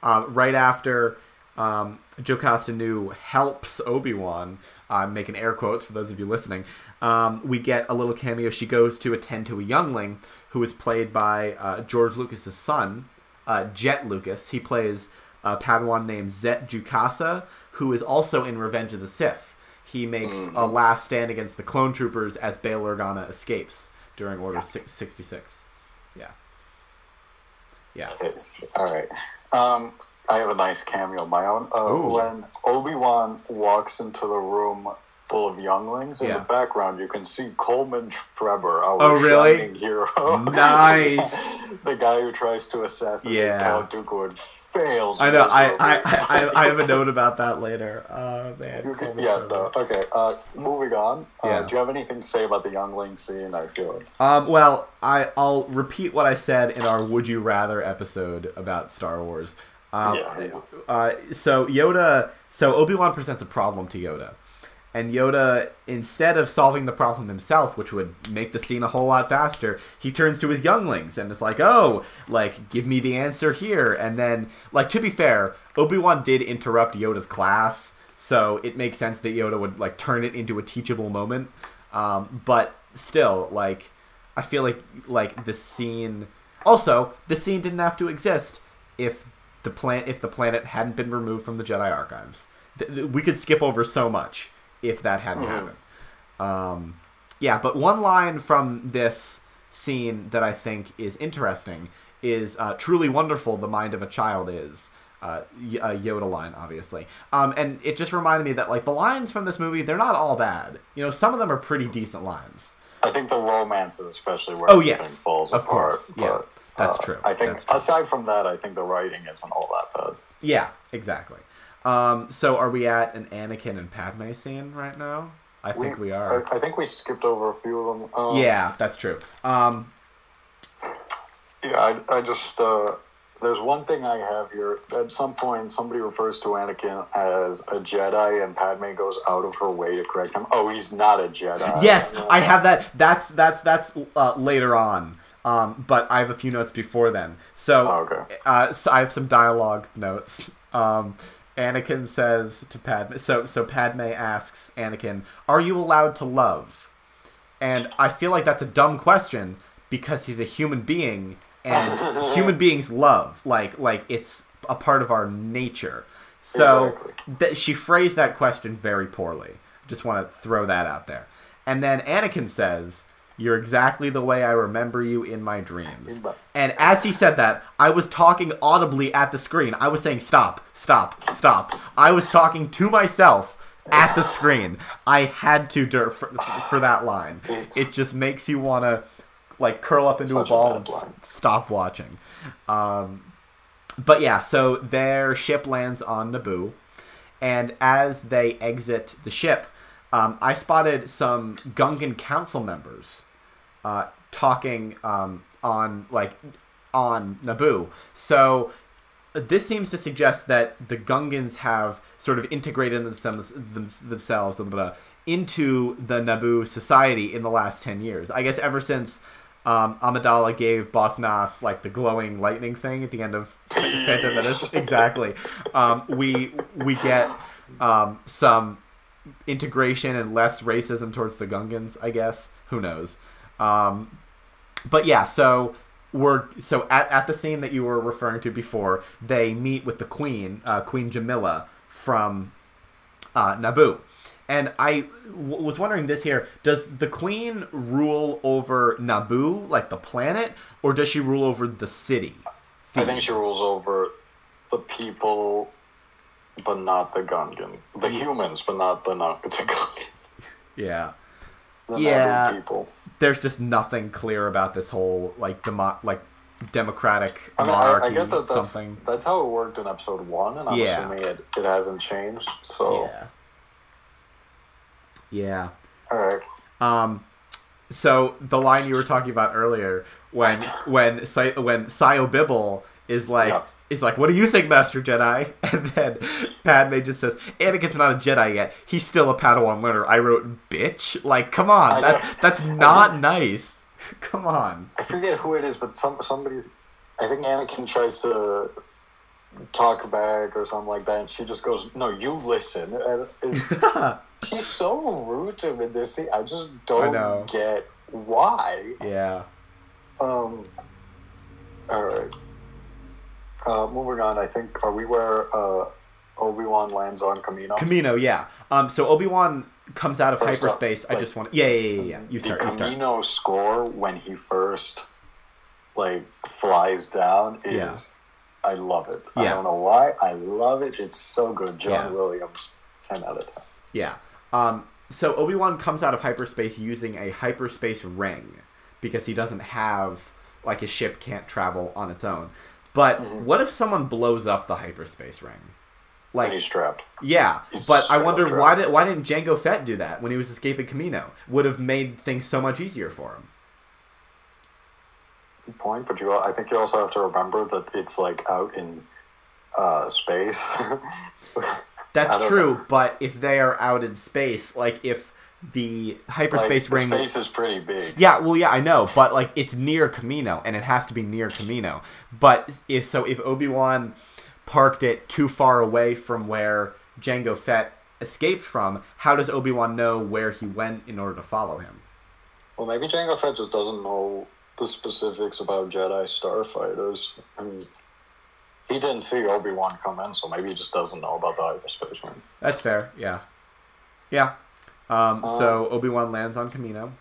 Uh, right after um, Jocasta Nu helps Obi Wan, I'm making air quotes for those of you listening. Um, we get a little cameo. She goes to attend to a youngling who is played by uh, George Lucas's son, uh, Jet Lucas. He plays a Padawan named Zett Jukassa, who is also in Revenge of the Sith. He makes a last stand against the clone troopers as Bail Organa escapes during Order six- 66. Yeah. Yeah. All right. Um, I have a nice cameo of my own. Uh, Ooh. when Obi Wan walks into the room full of younglings, in Yeah. the background you can see Coleman Trevor, our Oh, really? shining hero. Nice. the guy who tries to assassinate Yeah. Count Dooku and fails. I know. I. I, I, I have a note about that later. Uh, man. Yeah, no. Okay. Uh, moving on. Uh, Yeah. Do you have anything to say about the youngling scene? I feel like. Um, well, I, I'll repeat what I said in our Would You Rather episode about Star Wars. Um, Yeah. uh, so Yoda, so Obi Wan presents a problem to Yoda, and Yoda, instead of solving the problem himself, which would make the scene a whole lot faster, he turns to his younglings and is like, "Oh, like give me the answer here." And then, like to be fair, Obi Wan did interrupt Yoda's class, so it makes sense that Yoda would like turn it into a teachable moment. Um, but still, like, I feel like like the scene. Also, the scene didn't have to exist if the plan if the planet hadn't been removed from the Jedi archives. Th- th- we could skip over so much if that hadn't happened. Um, yeah, but one line from this scene that I think is interesting is uh, truly wonderful. The mind of a child is. Uh, y- a Yoda line, obviously, um, and it just reminded me that like the lines from this movie, they're not all bad. You know, some of them are pretty decent lines. I think the romance is especially where Oh, everything yes. falls Of apart. course. Yeah. but, That's uh, true. I think That's true. aside from that, I think the writing isn't all that bad. Yeah, exactly. Um, so are we at an Anakin and Padme scene right now? I think we, are. I, I think we skipped over a few of them. Um, yeah, that's true. Um, Yeah, I, I just uh, there's one thing I have here. At some point, somebody refers to Anakin as a Jedi, and Padme goes out of her way to correct him. Oh, he's not a Jedi. yes, I have that. That's that's that's uh, later on. Um, but I have a few notes before then. So, Oh, okay. uh, so I have some dialogue notes. Um, Anakin says to Padme. So so Padme asks Anakin, "Are you allowed to love?" And I feel like that's a dumb question because he's a human being and human beings love like like it's a part of our nature. So Exactly. th- she phrased that question very poorly. Just want to throw that out there. And then Anakin says, "You're exactly the way I remember you in my dreams." And as he said that, I was talking audibly at the screen. I was saying, "Stop, stop, stop." I was talking to myself at the screen. I had to dur- for, for that line. It just makes you want to like curl up into a ball and stop watching. Um, but yeah, so their ship lands on Naboo, and as they exit the ship, um, I spotted some Gungan council members uh, talking um, on like on Naboo. So this seems to suggest that the Gungans have sort of integrated themselves them, themselves blah, blah, into the Naboo society in the last ten years. I guess ever since um, Amidala gave Boss Nass like the glowing lightning thing at the end of Phantom Menace. exactly. Um, we we get um, some integration and less racism towards the Gungans. I guess who knows. Um, but yeah, so we're so at, at the scene that you were referring to before, they meet with the Queen, uh, Queen Jamillia from uh, Naboo. And I w- was wondering this here: Does the Queen rule over Naboo, like the planet, or does she rule over the city? I think she rules over the people, but not the Gungan. The humans, but not the not the Gungan. Yeah. The Yeah. Naboo people. There's just nothing clear about this whole like demo- like democratic I mean, monarchy I get that that's, something. that's how it worked in episode one, and I'm Yeah. assuming it, it hasn't changed. So, Yeah. Yeah. all right. Um, so the line you were talking about earlier, when when when Sio Bibble is like is like, "What do you think, Master Jedi?" And then Padme just says, "Anakin's not a Jedi yet. He's still a Padawan learner." I wrote, "Bitch!" Like, come on, that's that's not think- nice. Come on. I forget who it is, but some somebody's. I think Anakin tries to talk back or something like that, and she just goes, "No, you listen." And it's, she's so rude to him in this scene. I just I know. don't get why. yeah. Um. All right. Uh, moving on. I think are we where uh, Obi Wan lands on Kamino? Kamino, yeah. Um, so Obi Wan comes out of First hyperspace. I like, just want, yeah, yeah, yeah, yeah. You the start. You start. Kamino score when he first like flies down is Yeah. I love it. I don't know why. I love it. It's so good. John Yeah. Williams, ten out of ten. Yeah. Um, so Obi Wan comes out of hyperspace using a hyperspace ring because he doesn't have like his ship can't travel on its own. But Mm-hmm. what if someone blows up the hyperspace ring? And Like he's trapped. yeah, he's but I wonder why did why didn't Jango Fett do that when he was escaping Kamino? Would have made things so much easier for him. Good point, but you. I think you also have to remember that it's like out in uh, space. That's true, know. but if they are out in space, like if the hyperspace like, ring Space is pretty big. Yeah, well, yeah, I know, but like it's near Kamino, and it has to be near Kamino. But if so, if Obi Wan parked it too far away from where Jango Fett escaped from, how does Obi Wan know where he went in order to follow him? Well, maybe Jango Fett just doesn't know the specifics about Jedi starfighters. I mean, he didn't see Obi Wan come in, so maybe he just doesn't know about the hyperspace ring. That's fair. Yeah, yeah. Um, so Obi Wan lands on Kamino,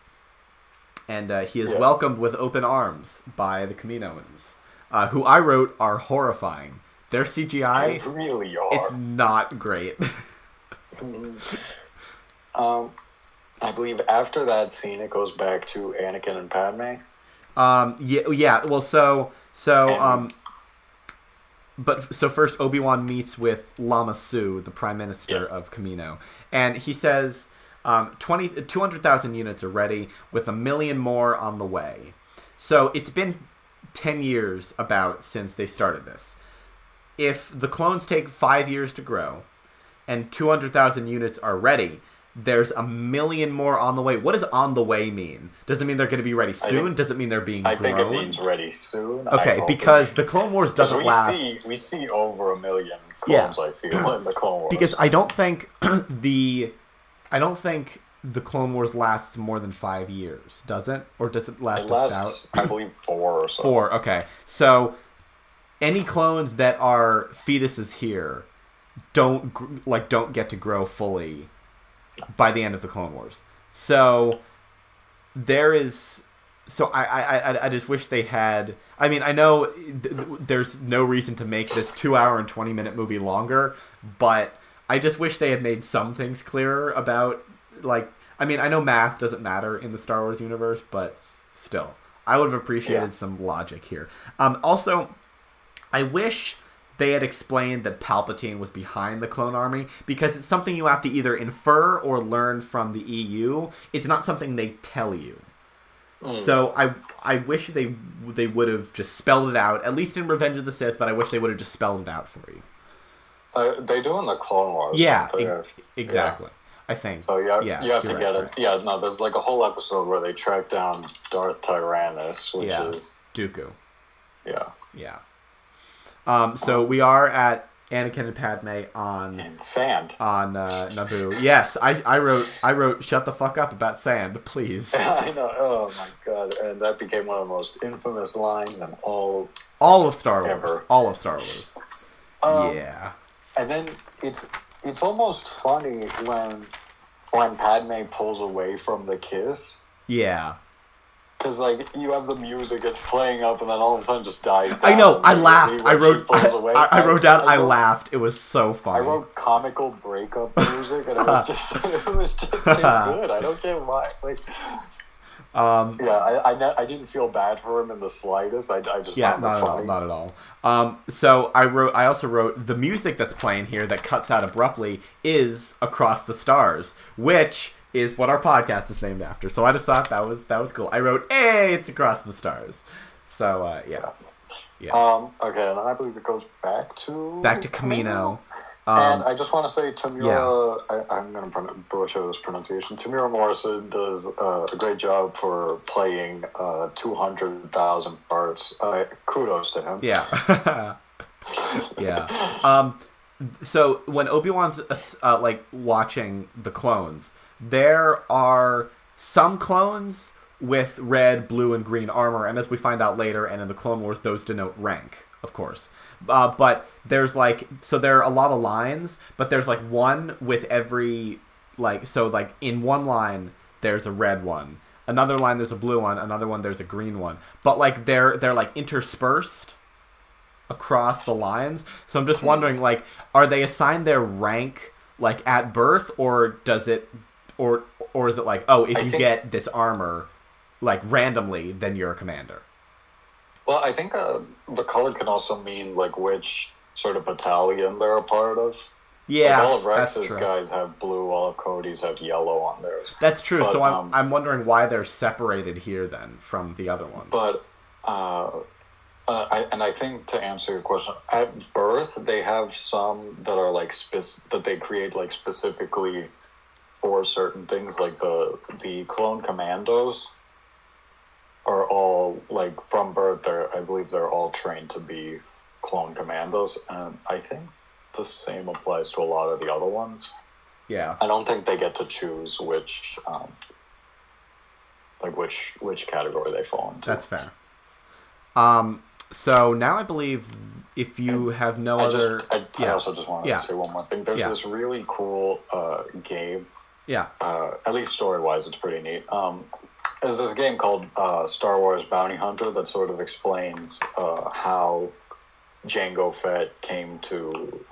and uh, he is Yeah. welcomed with open arms by the Kaminoans, uh, who I wrote are horrifying. Their CGI, They really are. it's not great. Um, I believe after that scene, it goes back to Anakin and Padme. Um. Yeah. Yeah. Well. So. So. And- Um. But so first, Obi Wan meets with Lama Su, the Prime Minister Yeah. of Kamino, and he says, um, 20 200,000 units are ready, with a million more on the way. So it's been ten years about since they started this. If the clones take five years to grow, and two hundred thousand units are ready, there's a million more on the way. What does on the way mean? Does it mean they're going to be ready soon? think- does it mean they're being I grown? think it means ready soon. Okay, because it- the Clone Wars doesn't we last. see we see over a million Yeah. clones. I feel in the Clone Wars Because I don't think the, I don't think the Clone Wars lasts more than five years. Does it, or does it last it lasts, I believe, four or so. four? Okay, so any clones that are fetuses here don't like don't get to grow fully by the end of the Clone Wars. So there is. So I, I, I, I just wish they had. I mean, I know th- there's no reason to make this two hour and twenty minute movie longer, but I just wish they had made some things clearer about like I mean, I know math doesn't matter in the Star Wars universe, but still, I would have appreciated Yeah. some logic here. Um, also, I wish they had explained that Palpatine was behind the clone army because it's something you have to either infer or learn from the EU. It's not something they tell you. So I I wish they they would have just spelled it out at least in Revenge of the Sith, but I wish they would have just spelled it out for you. Uh, they do in the Clone Wars. Yeah, don't they? ex- exactly. I think. So you have, yeah, you have to you're get it. right. Yeah, no, there's like a whole episode where they track down Darth Tyrannus, which Yeah, is Dooku. yeah, Yeah. Um. So we are at Anakin and Padme on and sand. on uh, Naboo. Yes, I I wrote I wrote shut the fuck up about sand, please. I know. Oh my god! And that became one of the most infamous lines in all. All of Star Wars. Ever. All of Star Wars. Um, yeah. And then it's it's almost funny when when Padme pulls away from the kiss. Yeah. Cause like you have the music, it's playing up, and then all of a sudden just dies down. I know. I laughed. I wrote. pulls away. I, I wrote down. I laughed. It was so funny. I wrote comical breakup music, and it was just it was just too good. I don't get why. Like, Um. yeah, I I, I didn't feel bad for him in the slightest. I, I just Yeah, not at all, not at all. Um, so I wrote. I also wrote the music that's playing here that cuts out abruptly is "Across the Stars," which is what our podcast is named after. So I just thought that was that was cool. I wrote, "Hey, it's across the stars." So uh, yeah, yeah. Um. Okay, and I believe it goes back to Back to Kamino. and Um, I just want to say, Tamura, I, I'm going to butcher this pronunciation. Tamura Morrison does uh, a great job for playing uh, 200,000 parts. Uh, kudos to him. yeah, yeah. Um, so when Obi Wan's uh, like watching the clones, there are some clones with red, blue, and green armor, and as we find out later, and in the Clone Wars, those denote rank, of course. Uh, but there's like so there are a lot of lines, but there's like one with every like so like in one line there's a red one, another line there's a blue one, another one there's a green one, but like they're they're like interspersed across the lines. So I'm just wondering, like, are they assigned their rank like at birth, or does it, or or is it like, oh, if I you think- get this armor, like randomly, then you're a commander? Well, I think uh, the color can also mean like which sort of battalion they're a part of. Yeah, like, all of Rex's guys have blue, all of Cody's have yellow on theirs. That's true. But, so I'm um, I'm wondering why they're separated here then from the other ones. But, uh, uh, I, and I think to answer your question, at birth they have some that are like spec- that they create like specifically for certain things, like the the clone commandos are all like from birth. They're I believe they're all trained to be clone commandos, and I think the same applies to a lot of the other ones. yeah, I don't think they get to choose which, um, like which which category they fall into. that's fair. Um. So now I believe if you have no I other, just, I, I also just wanted Yeah. to say one more thing. There's Yeah. this really cool uh, game. yeah, Uh, at least story wise, it's pretty neat. Um, there's this game called uh, Star Wars Bounty Hunter that sort of explains uh, how Jango Fett came to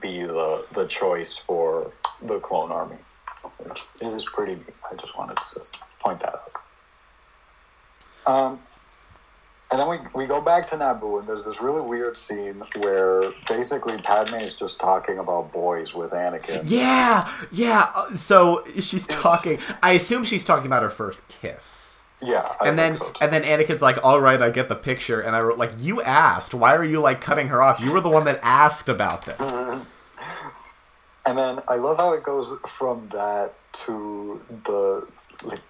be the the choice for the clone army. Which is pretty. I just wanted to point that out. Um, and then we, we go back to Naboo, and there's this really weird scene where basically Padme is just talking about boys with Anakin. yeah, yeah. uh, So she's talking. I assume she's talking about her first kiss. Yeah, I and then so, and then Anakin's like, "All right, I get the picture." And I wrote like, "You asked. Why are you like cutting her off? You were the one that asked about this." And then I love how it goes from that to the like,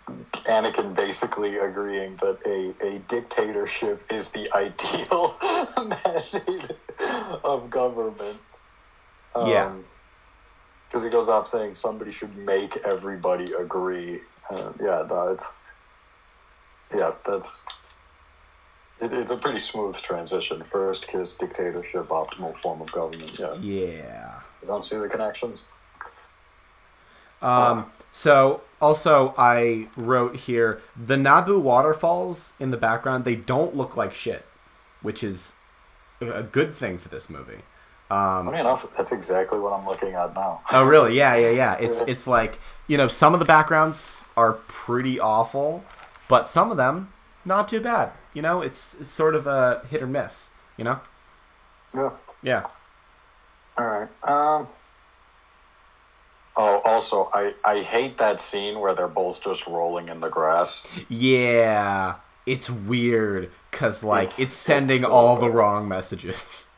Anakin basically agreeing that a, a dictatorship is the ideal mandate of government. Yeah. Because he goes off saying somebody should make everybody agree. Uh, yeah, no, it's. Yeah, that's. It, it's a pretty smooth transition. First kiss, dictatorship, optimal form of government. Yeah. Yeah. You don't see the connections? Um. So also, I wrote here the Naboo waterfalls in the background. They don't look like shit, which is a- a good thing for this movie. Um, I mean, that's exactly what I'm looking at now. Oh, really? Yeah, yeah, yeah. It's it's like you know some of the backgrounds are pretty awful, but some of them not too bad. You know, it's, it's sort of a hit or miss. You know? Yeah. Yeah. All right. Um. Oh, also, I I hate that scene where they're both just rolling in the grass. Yeah. It's weird because like it's, It's- sending it's so all the wrong messages.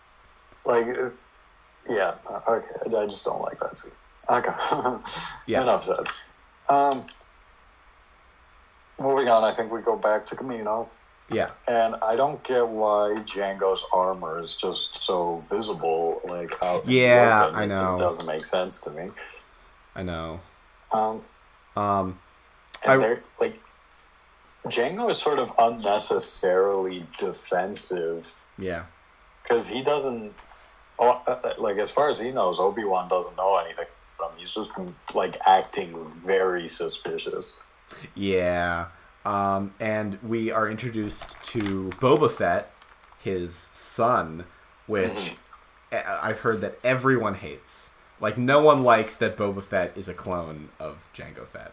Like, uh, yeah. uh, Okay. I just don't like that scene. Okay. Yeah. Enough said. Um. Moving on, I think we go back to Kamino. Yeah. And I don't get why Jango's armor is just so visible, like out. Yeah. I It know. just doesn't make sense to me. I know. Um, Um. and I- they're like, Jango is sort of unnecessarily defensive Yeah. because he doesn't. Uh, uh, like as far as he knows, Obi Wan doesn't know anything. About him. He's just been, like acting very suspicious. Yeah. Um, and we are introduced to Boba Fett, his son, which I- I've heard that everyone hates. Like, no one likes that Boba Fett is a clone of Jango Fett.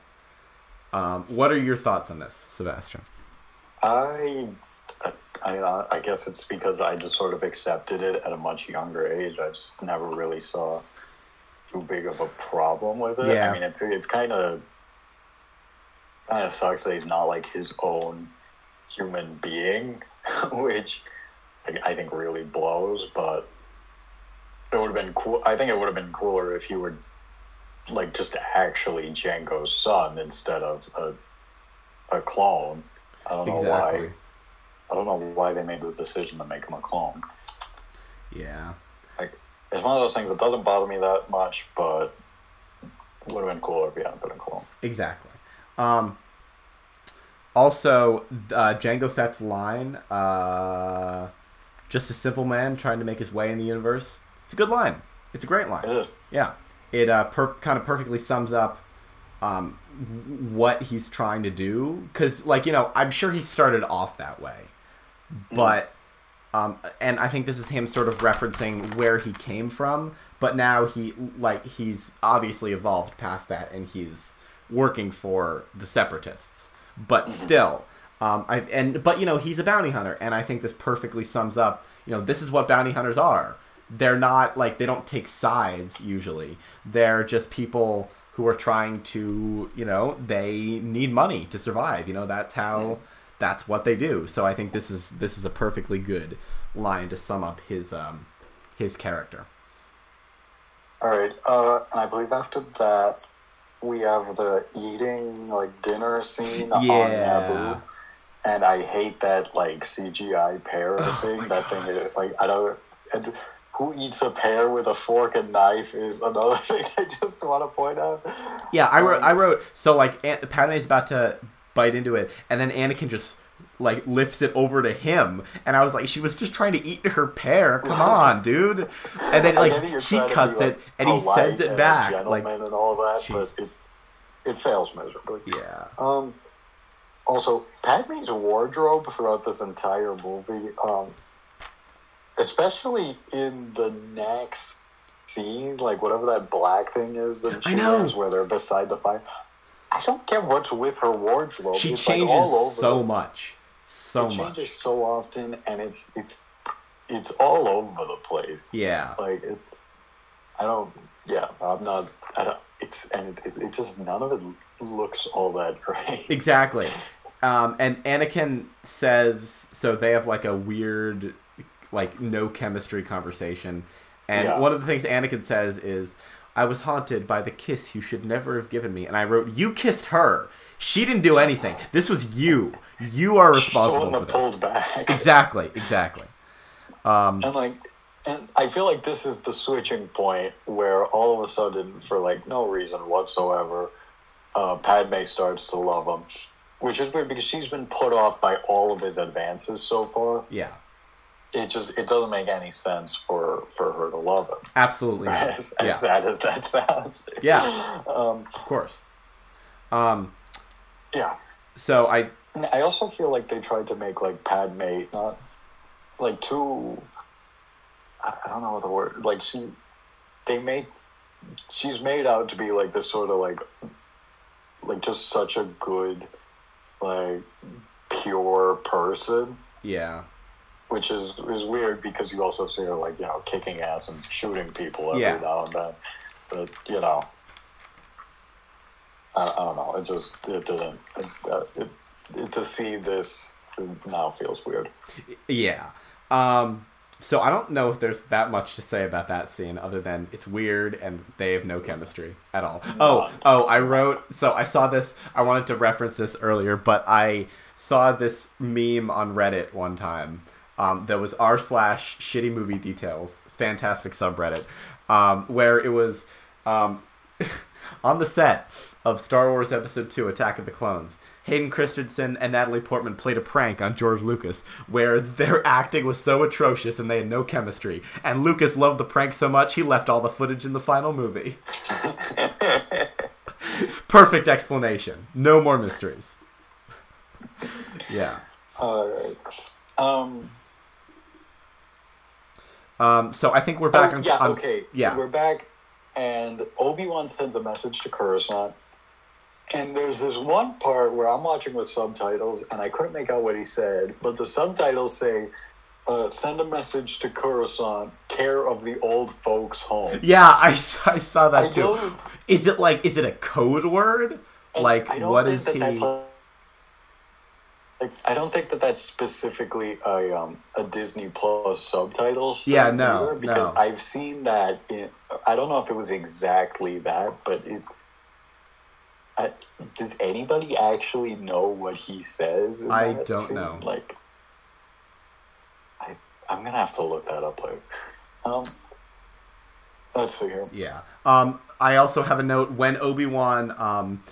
Um, what are your thoughts on this, Sebastian? I, I, I, I guess it's because I just sort of accepted it at a much younger age. I just never really saw too big of a problem with it. Yeah. I mean, it's it's kind of kind of sucks that he's not like his own human being, which like, I think really blows. But it would have been cool. I think it would have been cooler if he were like just actually Jango's son instead of a a clone. I don't know Exactly. why. I don't know why they made the decision to make him a clone. Yeah. Like, it's one of those things that doesn't bother me that much, but it would have been cooler if he hadn't been a clone. Exactly. Um, also, uh, Jango Fett's line, uh, just a simple man trying to make his way in the universe. It's a good line. It's a great line. Is. Yeah, it uh, per- kind of perfectly sums up um, what he's trying to do. Because, like, you know, I'm sure he started off that way, but um, and I think this is him sort of referencing where he came from. But now he like he's obviously evolved past that, and he's working for the separatists. But still, um, I and but you know he's a bounty hunter, and I think this perfectly sums up. You know, this is what bounty hunters are. They're not like they don't take sides usually. They're just people who are trying to, you know, they need money to survive. You know, that's how that's what they do. So I think this is this is a perfectly good line to sum up his um his character. All right, uh, and I believe after that we have the eating like dinner scene on Naboo, and I hate that like CGI pear thing. that thing, is, like I don't. And who eats a pear with a fork and knife is another thing I just want to point out. Yeah, I wrote Um, I wrote so like An- Padme's about to bite into it, and then Anakin just like lifts it over to him, and I was like, she was just trying to eat her pear. Come on, dude. And then like he cuts be, it and he sends it back. Like and all that, Jesus. but it it fails miserably. yeah, Um, also, Padme's wardrobe throughout this entire movie, um, especially in the next scene, like whatever that black thing is that she wears where they're beside the fire. I don't get what's with her wardrobe. she it's changes like all over so much, so it much. changes so often, and it's it's it's all over the place. Yeah, Like it, I don't. Yeah, I'm not. I don't. It's and it, it just none of it looks all that great. Exactly. Um, and Anakin says so they have like a weird, like no chemistry conversation, and Yeah. one of the things Anakin says is, "I was haunted by the kiss you should never have given me," and I wrote, "You kissed her. She didn't do anything. This was you. You are responsible for that this." pulled back. Exactly. Exactly. And like, and I feel like this is the switching point where all of a sudden, for like no reason whatsoever, uh, Padme starts to love him, which is weird because she's been put off by all of his advances so far. Yeah. It just it doesn't make any sense for for her to love him. Absolutely. not. As, as Yeah. sad as that sounds. Yeah. Um, Of course. Um. yeah. So I. And I also feel like they tried to make like Padme not like too. I don't know what the word like she they make she's made out to be like this sort of like like just such a good like pure person Yeah. which is is weird because you also see her like you know kicking ass and shooting people every Yeah. now and then but you know I, I don't know it just it didn't it, uh, it, it to see this now feels weird Yeah. Um, so I don't know if there's that much to say about that scene other than it's weird and they have no chemistry at all. Oh, oh, I wrote so I saw this I wanted to reference this earlier, but I saw this meme on Reddit one time. Um, that was r slash shitty movie details, fantastic subreddit, um, where it was um, on the set of Star Wars Episode 2 Attack of the Clones, Hayden Christensen and Natalie Portman played a prank on George Lucas where their acting was so atrocious and they had no chemistry. And Lucas loved the prank so much he left all the footage in the final movie. Perfect explanation. No more mysteries. Yeah. all right um Um, so I think we're back oh, on. yeah on- okay Yeah. we're back and obi-wan sends a message to coruscant and there's this one part where i'm watching with subtitles and i couldn't make out what he said but the subtitles say uh, send a message to coruscant care of the old folks home Yeah, I, I saw that I too. Is it like is it a code word? Like I don't what think is he? That's a, like, I don't think that that's specifically a um, a Disney Plus subtitles. thing Yeah, no, because no. I've seen that. In, I don't know if it was exactly that, but it. I, does anybody actually know what he says? I don't scene? know. Like, I I'm gonna have to look that up later. Um, let's see here. Yeah. Um, I also have a note when Obi Wan um,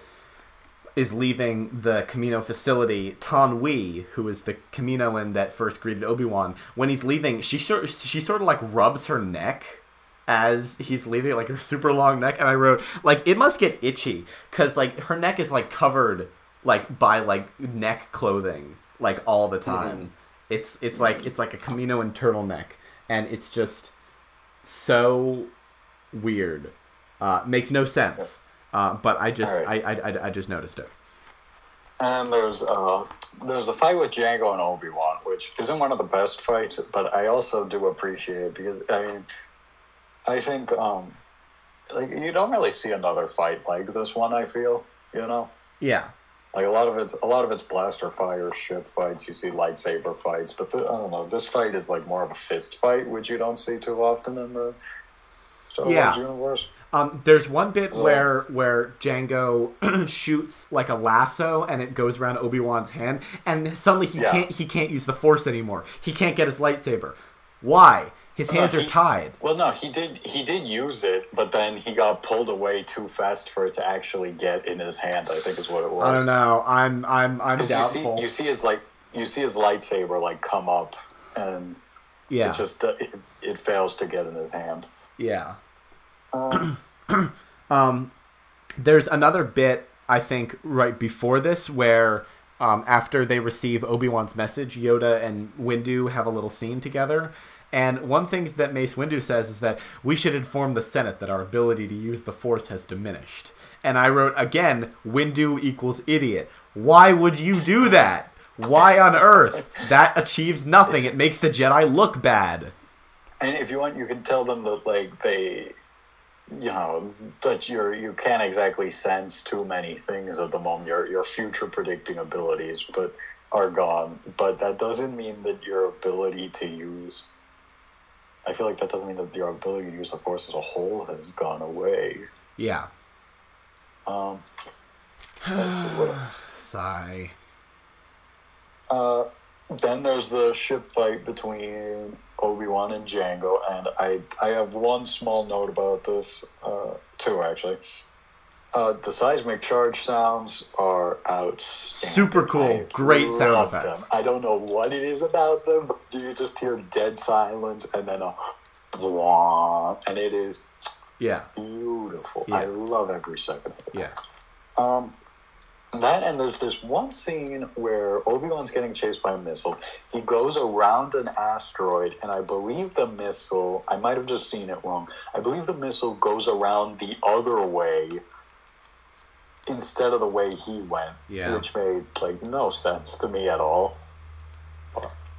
is leaving the Kamino facility. Taun We, who is the Kaminoan that first greeted Obi Wan, when he's leaving, she sort she sort of like rubs her neck as he's leaving, like her super long neck. And I wrote like it must get itchy because like her neck is like covered like by like neck clothing like all the time. It's it's like it's like a Kaminoan turtleneck, and it's just so weird. Uh, makes no sense. Uh, but I just Alright. I, I, I, I just noticed it. And there's uh there's the fight with Jango and Obi Wan, which isn't one of the best fights, but I also do appreciate it because I mean, I think um, like you don't really see another fight like this one. I feel you know, Yeah. like a lot of it's a lot of it's blaster fire ship fights. You see lightsaber fights, but the, I don't know. This fight is like more of a fist fight, which you don't see too often in the Star Yeah. Wars universe. Um, there's one bit Yeah. where where Jango shoots like a lasso and it goes around Obi Wan's hand, and suddenly he Yeah. can't he can't use the Force anymore. He can't get his lightsaber. Why? His hands he- are tied. Well, no, he did. He did use it, but then he got pulled away too fast for it to actually get in his hand. I think is what it was. I don't know. I'm I'm I'm 'Cause you see, you see his like, you see his lightsaber like come up, and yeah. it just uh, it, it fails to get in his hand. yeah. Um, there's another bit I think right before this where um, after they receive Obi Wan's message, Yoda and Windu have a little scene together. And one thing that Mace Windu says is that we should inform the Senate that our ability to use the Force has diminished. And I wrote again, Windu equals idiot. Why would you do that? Why on earth? That achieves nothing. It makes the Jedi look bad. and if you want, you can tell them that like they, you know, that you're you can't exactly sense too many things at the moment. Your your future predicting abilities, but are gone. But that doesn't mean that your ability to use. I feel like that doesn't mean that your ability to use the force as a whole has gone away. Yeah. Um. Sigh. Uh, then there's the ship fight between Obi Wan and Jango, and I I have one small note about this. Uh, two actually. Uh, the seismic charge sounds are outstanding. Super cool. I Great sound effects. Them. I don't know what it is about them. But you just hear dead silence and then a blah, and it is Yeah. beautiful. Yeah. I love every second of it. Yeah. Um, That and there's this one scene where Obi Wan's getting chased by a missile. He goes around an asteroid, and I believe the missile. I might have just seen it wrong. I believe the missile goes around the other way instead of the way he went, Yeah. which made like no sense to me at all.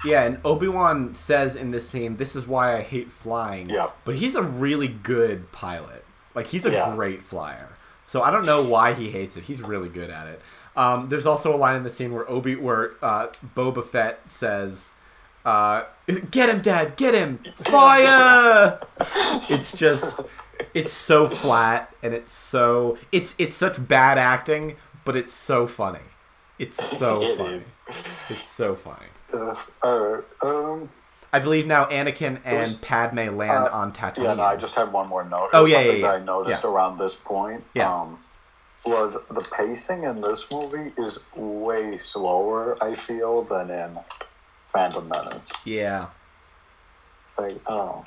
Yeah, and Obi Wan says in this scene, "This is why I hate flying." Yeah. but he's a really good pilot. Like he's a Yeah. great flyer. So I don't know why he hates it. He's really good at it. Um, there's also a line in the scene where Obi, where uh, Boba Fett says, uh, "Get him, Dad! Get him! Fire!" it's just, it's so flat and it's so, it's it's such bad acting, but it's so funny. It's so It funny. is. It's so funny. Uh, alright, um, I believe now Anakin and was- Padme land uh, on Tatooine. yeah, no, I just had one more note. Oh, yeah, yeah, yeah. that I noticed Yeah. around this point. Yeah. Um, was the pacing in this movie is way slower, I feel, than in Phantom Menace. yeah. Like, oh,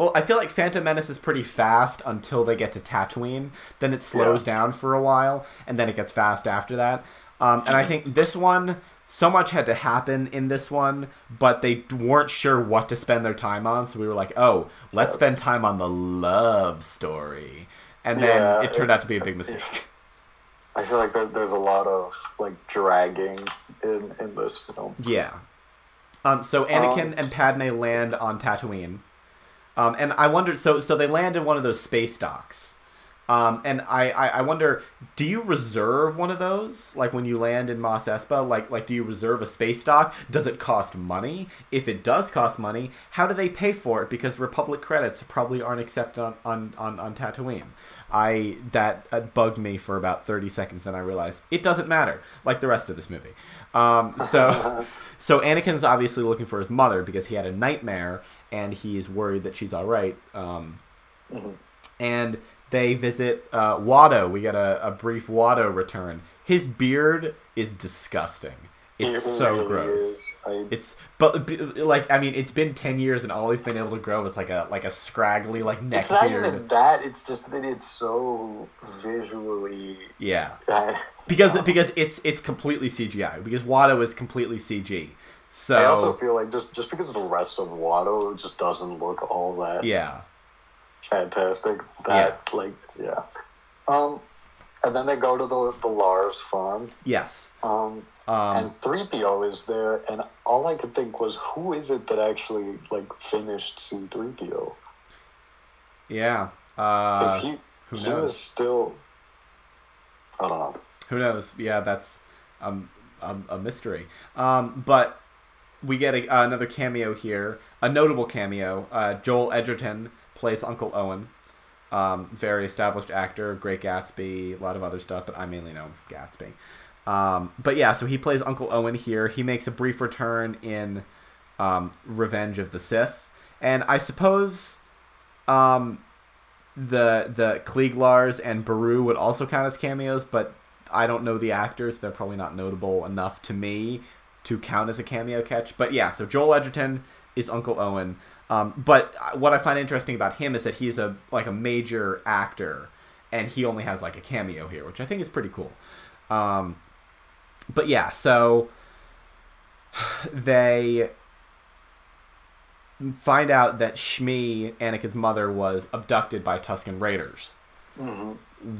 Well, I feel like Phantom Menace is pretty fast until they get to Tatooine. Then it slows Yeah. down for a while, and then it gets fast after that. Um, and I think this one, so much had to happen in this one, but they weren't sure what to spend their time on. So we were like, oh, let's spend time on the love story. And then Yeah, it turned it- out to be a big mistake. I feel like there, there's a lot of like dragging in in this film. Yeah. Um, so Anakin Um, and Padme land on Tatooine. Um, and I wondered, so so they land in one of those space docks. Um, and I, I, I wonder, do you reserve one of those? Like when you land in Mos Espa, like like do you reserve a space dock? Does it cost money? If it does cost money, how do they pay for it? Because Republic credits probably aren't accepted on, on, on, on Tatooine. I that uh, bugged me for about thirty seconds, and I realized it doesn't matter, like the rest of this movie. Um, so so Anakin's obviously looking for his mother because he had a nightmare, and he's worried that she's all right. Um, and they visit uh, Watto. We get a, a brief Watto return. His beard is disgusting. It's It so really gross. I, It's but like I mean, it's been ten years and all he's been able to grow is like a like a scraggly like neck it's not beard. even that. It's just that it's so visually. Yeah, because because it's it's completely CGI. Because Watto is completely CG. So I also feel like just just because the rest of Watto just doesn't look all that yeah, fantastic. That like yeah. Um, and then they go to the the Lars farm. yes. Um, Um, and three PO is there, and all I could think was, who is it that actually like finished C three PO? yeah. Because Uh, he who he knows? was still. I don't know. Who knows? Yeah, that's um, a, a mystery. Um, but we get a, another cameo here, a notable cameo. Uh, Joel Edgerton plays Uncle Owen. Um, very established actor, Great Gatsby, a lot of other stuff, but I mainly know Gatsby. Um, but yeah, so he plays Uncle Owen here. He makes a brief return in um, Revenge of the Sith, and I suppose um, the the Cliegg Lars and Beru would also count as cameos, but I don't know the actors. They're probably not notable enough to me to count as a cameo catch. But yeah, so Joel Edgerton is Uncle Owen. Um, but what I find interesting about him is that he's a like a major actor, and he only has like a cameo here, which I think is pretty cool. Um, but yeah, so they find out that Shmi, Anakin's mother, was abducted by Tusken Raiders,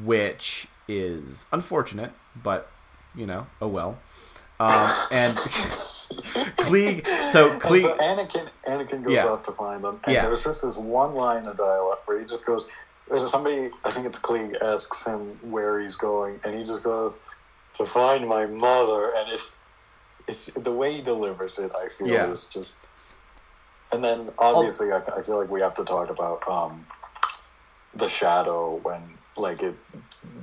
which is unfortunate, but you know, oh well. Um, and Cliegg, so And Cliegg, so Anakin Anakin goes Yeah. off to find them, and Yeah. there's just this one line of dialogue where he just goes. There's somebody, I think it's Cliegg, asks him where he's going, and he just goes to find my mother, and it's it's the way he delivers it. I feel Yeah. is just. And then obviously, I, I feel like we have to talk about um, the shadow when like it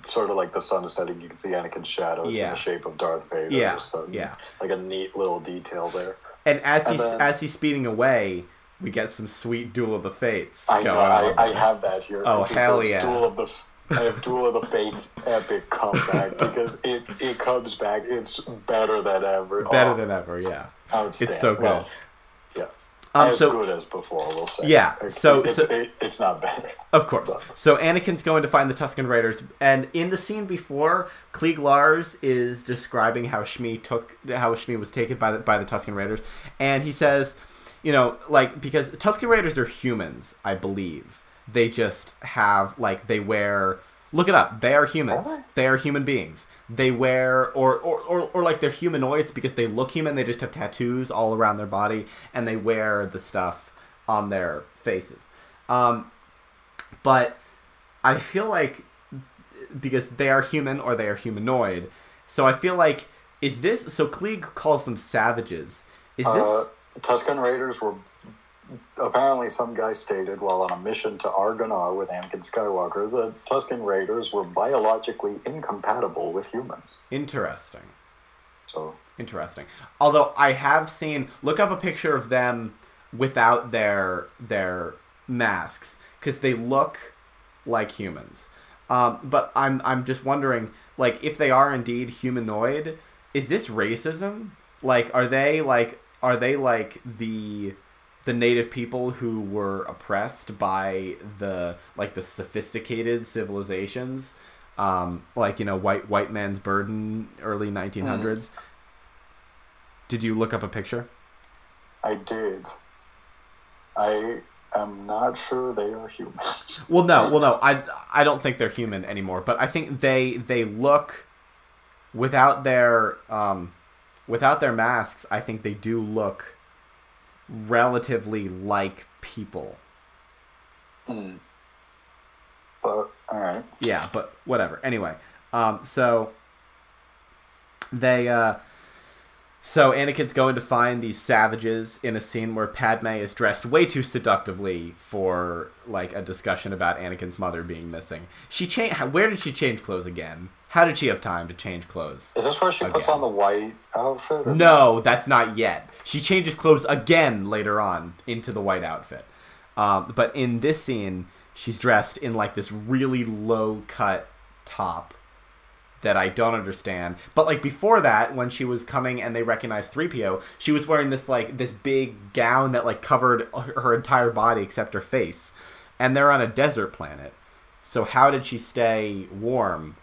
sort of like the sun is setting. You can see Anakin's shadows in Yeah. the shape of Darth Vader. Yeah, so, yeah. like a neat little detail there. and as he's then- as he's speeding away, we get some sweet Duel of the Fates I know. going I, on. I have that here. Oh, hell yeah. Duel of the. I have Duel of the Fates epic comeback because it it comes back. It's better than ever. Better Oh, than ever, yeah. outstanding. It's so good. Well. Um, as so good as before, we'll say. Yeah, so- it's, so- it, it's not better. Of course. So Anakin's going to find the Tusken Raiders, and in the scene before, Cliegg Lars is describing how Shmi took how Shmi was taken by the by the Tusken Raiders, and he says, you know, like because Tusken Raiders are humans, I believe. They just have like they wear. Look it up. They are humans. What? They are human beings. They wear or, or, or, or like they're humanoids because they look human. They just have tattoos all around their body, and they wear the stuff on their faces. Um, but I feel like because they are human or they are humanoid, so I feel like is this so Cliegg calls them savages. Is Uh, this Tusken Raiders were apparently some guy stated while on a mission to Argonar with Anakin Skywalker, the Tusken Raiders were biologically incompatible with humans. interesting? So Interesting. Although I have seen look up a picture of them without their their masks because they look like humans. Um, but I'm I'm just wondering like if they are indeed humanoid, is this racism? Like are they like are they like the the native people who were oppressed by the like the sophisticated civilizations um, like you know white white man's burden early 1900s did you look up a picture I did. I am not sure they are human. well no well no i i don't think they're human anymore but i think they they look without their um without their masks i think they do look relatively like people Hmm. But all right. yeah but whatever anyway um so they uh so Anakin's going to find these savages in a scene where Padme is dressed way too seductively for like a discussion about Anakin's mother being missing. She changed. Where did she change clothes again? How did she have time to change clothes? Is this where she puts on the white outfit? No, that's not yet. She changes clothes again later on into the white outfit. Um, but in this scene, she's dressed in like this really low cut top that I don't understand. But like before that, when she was coming and they recognized 3PO, she was wearing this like this big gown that like covered her entire body except her face. And they're on a desert planet. So how did she stay warm?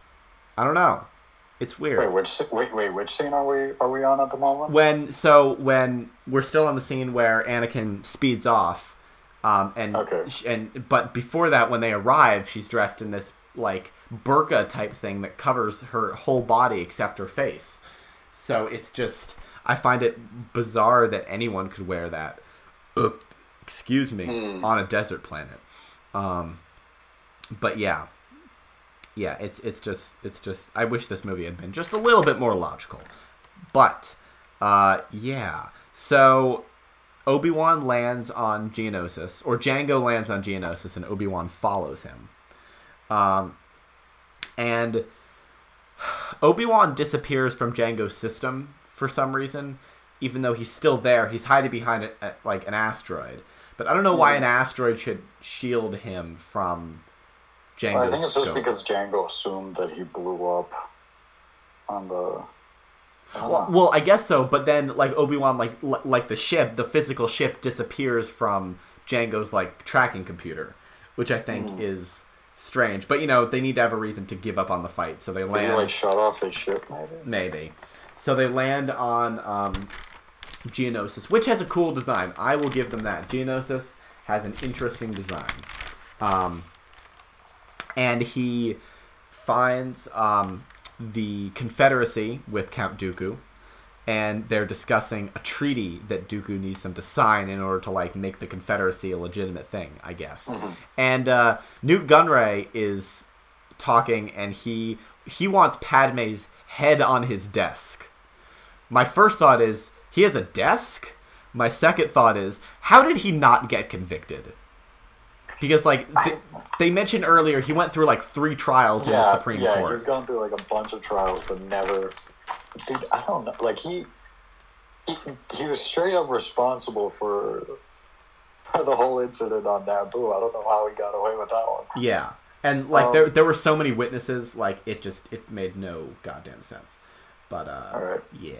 I don't know. It's weird. Wait, which wait wait which scene are we are we on at the moment? when so when we're still on the scene where Anakin speeds off, um, and Okay. and but before that, when they arrive, she's dressed in this like burqa type thing that covers her whole body except her face. So it's just I find it bizarre that anyone could wear that. Excuse me, Hmm. on a desert planet. Um, but yeah, yeah, it's it's just it's just I wish this movie had been just a little bit more logical. But uh yeah. So Obi-Wan lands on Geonosis or Jango lands on Geonosis and Obi-Wan follows him. Um and Obi-Wan disappears from Jango's system for some reason even though he's still there. He's hiding behind it at, like an asteroid. But I don't know why an asteroid should shield him from Jango's Well, I think it's just because Jango assumed that he blew up on the. I Well, well, I guess so. But then, like Obi Wan, like li- like the ship, the physical ship disappears from Jango's like tracking computer, which I think Hmm. is strange. But you know, they need to have a reason to give up on the fight, so they Did land. like shut off his ship? Maybe. maybe. So they land on um, Geonosis, which has a cool design. I will give them that. Geonosis has an interesting design. Um, and he finds um, the Confederacy with Count Dooku, and they're discussing a treaty that Dooku needs them to sign in order to like make the Confederacy a legitimate thing, I guess. And uh, Nute Gunray is talking, and he he wants Padme's head on his desk. My first thought is he has a desk. My second thought is how did he not get convicted? Because like th- they mentioned earlier, he went through like three trials in the Yeah, Supreme yeah. Court. He's gone through like a bunch of trials, but never. Dude, I don't know. Like he, he, he was straight up responsible for, for the whole incident on Naboo. I don't know how he got away with that one. Yeah, and like Um, there there were so many witnesses, like it just it made no goddamn sense. But uh, All right. yeah.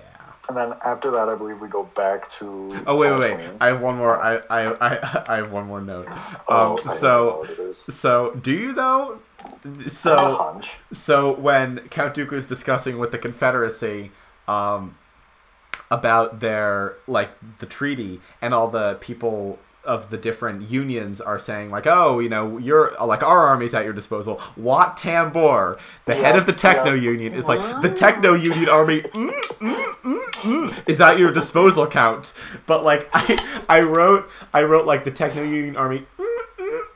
And then after that, I believe we go back to. Oh wait, wait, wait! I have one more. I, I, I, I have one more note. Oh, Um, I don't know so, what it is. so do you though? So, so when Count Dooku is discussing with the Confederacy, um, about their like the treaty and all the people of the different unions are saying like, oh, you know, you're like our army's at your disposal. Wat Tambor, the head of the Techno yeah. Union, is like the Techno Union army mm, mm, mm, mm, is at your disposal, Count. But like I, I wrote, I wrote like the Techno Union army. mm,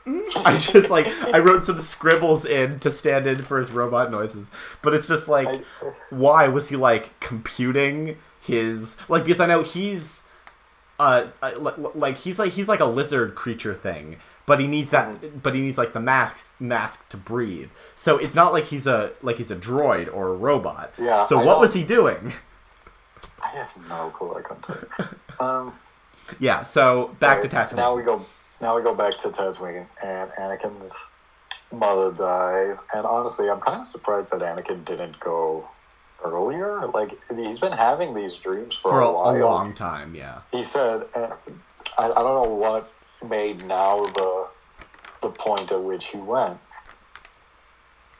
mm. I just like I wrote some scribbles in to stand in for his robot noises, but it's just like, I- why was he like computing his like because I know he's uh, uh like, like he's like he's like a lizard creature thing but he needs that but he needs like the mask mask to breathe so it's not like he's a like he's a droid or a robot Yeah, so I what was he doing I have no clue. I couldn't you. Um, yeah so back to Tatooine Now we go. Now we go back to Tatooine, and Anakin's mother dies. And honestly, I'm kind of surprised that Anakin didn't go earlier. Like he's been having these dreams for, for a, a long time yeah He said, uh, I, I don't know what made now the the point at which he went.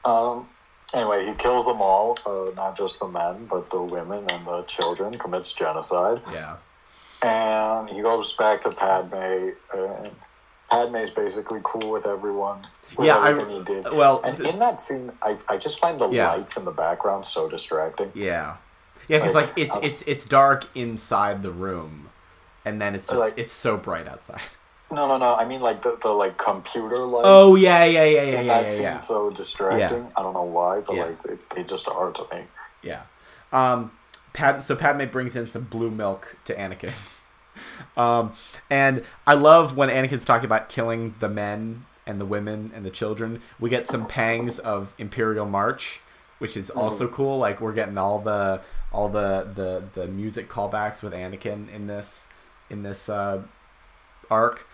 Um. Anyway, he kills them all, uh, not just the men, but the women and the children. Commits genocide. yeah and he goes back to Padme, and Padme's basically cool with everyone. Yeah, I- he did. well, and in that scene, I, I just find the Yeah. lights in the background so distracting. yeah yeah because Like, like it's um, it's it's dark inside the room and then it's just Like- it's so bright outside No, no, no. I mean, like the, the like computer lights. oh yeah yeah yeah yeah in yeah that yeah, scene yeah. so distracting. I don't know why, but Yeah. like they, they just are to me. Yeah. Um, Pad- so Padme brings in some blue milk to Anakin. um, and I love when Anakin's talking about killing the men and the women and the children. We get some pangs of Imperial March, which is also cool. Like we're getting all the all the the the music callbacks with Anakin in this in this uh, arc.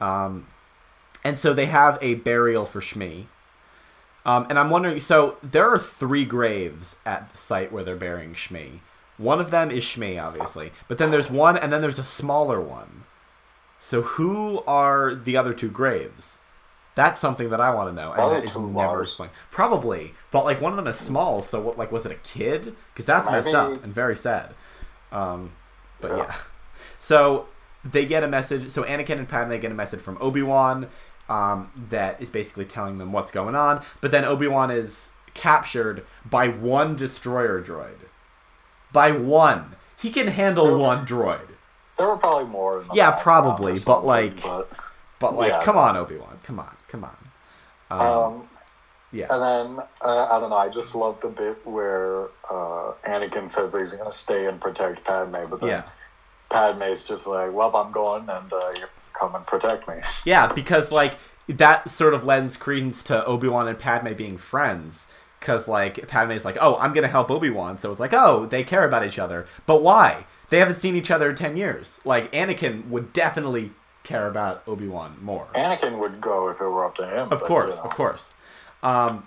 Um, and so they have a burial for Shmi. Um, and I'm wondering, so there are three graves at the site where they're burying Shmi. One of them is Shmi, obviously, but then there's one, and then there's a smaller one. So who are the other two graves? That's something that I want to know, and Probably is two never explained. Probably, but like one of them is small. So what? Like, was it a kid? Because that's messed up and very sad. Um, but Yeah. yeah. So they get a message. So Anakin and Padme get a message from Obi Wan um, that is basically telling them what's going on. But then Obi Wan is captured by one destroyer droid. By one, he can handle Oh. one droid. There were probably more. Yeah, probably, but, like, but, But like, Yeah. come on, Obi Wan, come on, come on. Um, um, yeah, And then uh, I don't know. I just love the bit where uh, Anakin says that he's going to stay and protect Padme, but then yeah, Padme's just like, "Well, I'm going, and uh, you come and protect me." yeah. Because like that sort of lends credence to Obi Wan and Padme being friends. Because like Padme's like, oh, I'm gonna help Obi Wan, so it's like, oh, they care about each other. But why? They haven't seen each other in ten years. Like Anakin would definitely care about Obi Wan more. Anakin would go if it were up to him. Of but, course, you know. of course. Um,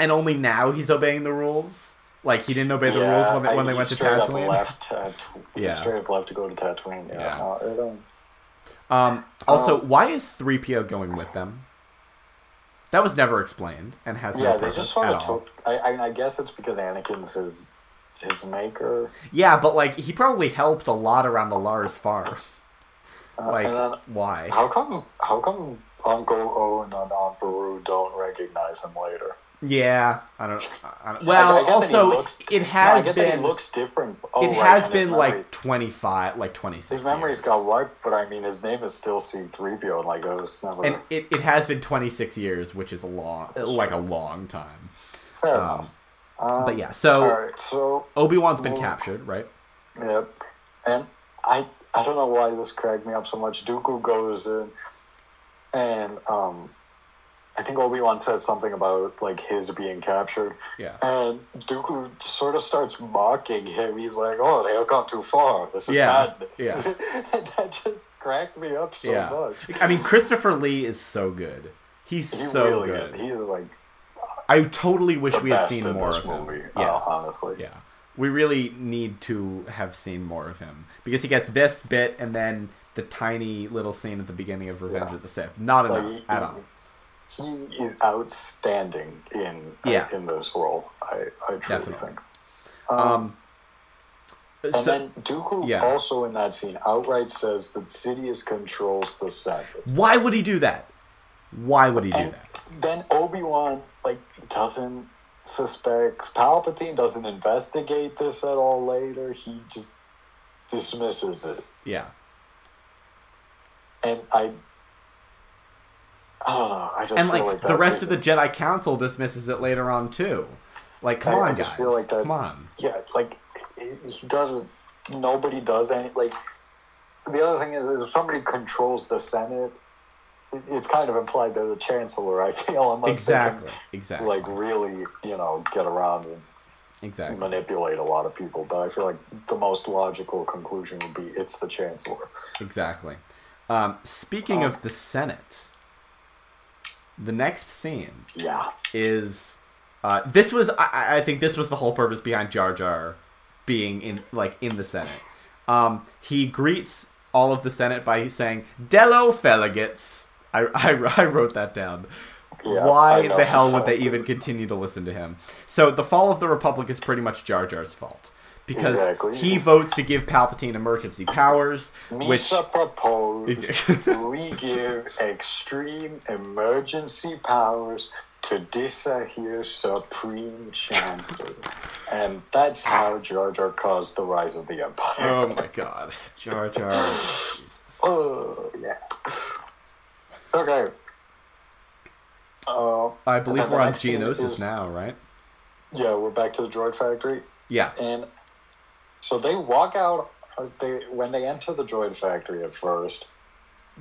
and only now he's obeying the rules. Like he didn't obey the Yeah, rules when I- when they went to Tatooine. Left Tat- he Yeah. straight up left to go to Tatooine. Yeah. Yeah. no, it, um, also, Um, why is 3PO going with them? That was never explained and has no yeah, they just sort of took. I, I, I guess it's because Anakin's his his maker. Yeah, but like he probably helped a lot around the Lars farm. Uh, Like then why? how come how come Uncle Owen and Aunt Beru don't recognize him later? Yeah, I don't. I don't well, I, I also looks, it no, has I been looks different. Oh, it right, has been memory- like 25 like 26 his memory's years. got wiped, but I mean his name is still C three PO. Like it was never and it, it has been 26 years which is a long like a long time fair um, enough. Um, but yeah so all right, so obi-wan's been well- captured right Yep. And I I don't know why this cracked me up so much. Dooku goes in and um I think Obi Wan says something about like his being captured. yeah And Dooku sort of starts mocking him. He's like, "Oh, they have gone too far. This is Yeah, madness." yeah. and that just cracked me up so yeah much. i mean christopher lee is so good he's He so really good is. He is like i totally wish we had seen more of him movie. yeah uh, honestly. yeah we really need to have seen more of him because he gets this bit and then the tiny little scene at the beginning of Revenge Yeah. of the Sith. Not Like, enough he- at all. He is outstanding in uh, Yeah. in this role. I, I truly Definitely. think. Um, um uh, And so- then Dooku yeah. also in that scene outright says that Sidious controls the Senate. why would he do that? Why would he do And that? then Obi Wan like doesn't suspect Palpatine doesn't investigate this at all later. He just dismisses it. Yeah. And I I. I just And feel like, like the rest of the Jedi Council dismisses it later on too. Like, come I- on, I just guys. feel like that- Come on. Yeah, like he doesn't. Nobody does any. Like the other thing is, is if somebody controls the Senate, it's kind of implied they're the chancellor. I feel unless Exactly. they can Exactly. like really, you know, get around and exactly. manipulate a lot of people. But I feel like the most logical conclusion would be it's the chancellor. Exactly. Um, speaking Um, of the Senate, the next scene Yeah, is uh, this was I, I think this was the whole purpose behind Jar Jar being in like in the Senate. Um, he greets all of the Senate by saying "Dello Feligates." I, I, I wrote that down. Yeah, Why the hell would they even continue to listen to him? So the fall of the Republic is pretty much Jar Jar's fault because Exactly. he votes to give Palpatine emergency powers, which Misa proposed we give extreme emergency powers to Disahir Supreme Chancellor. And that's how Jar Jar caused the rise of the oh Empire. oh my god, Jar Jar. Oh, yeah. Okay. Uh, I believe we're on Geonosis is- now, right? yeah, we're back to the droid factory. Yeah. And so they walk out. uh, They when they enter the droid factory at first,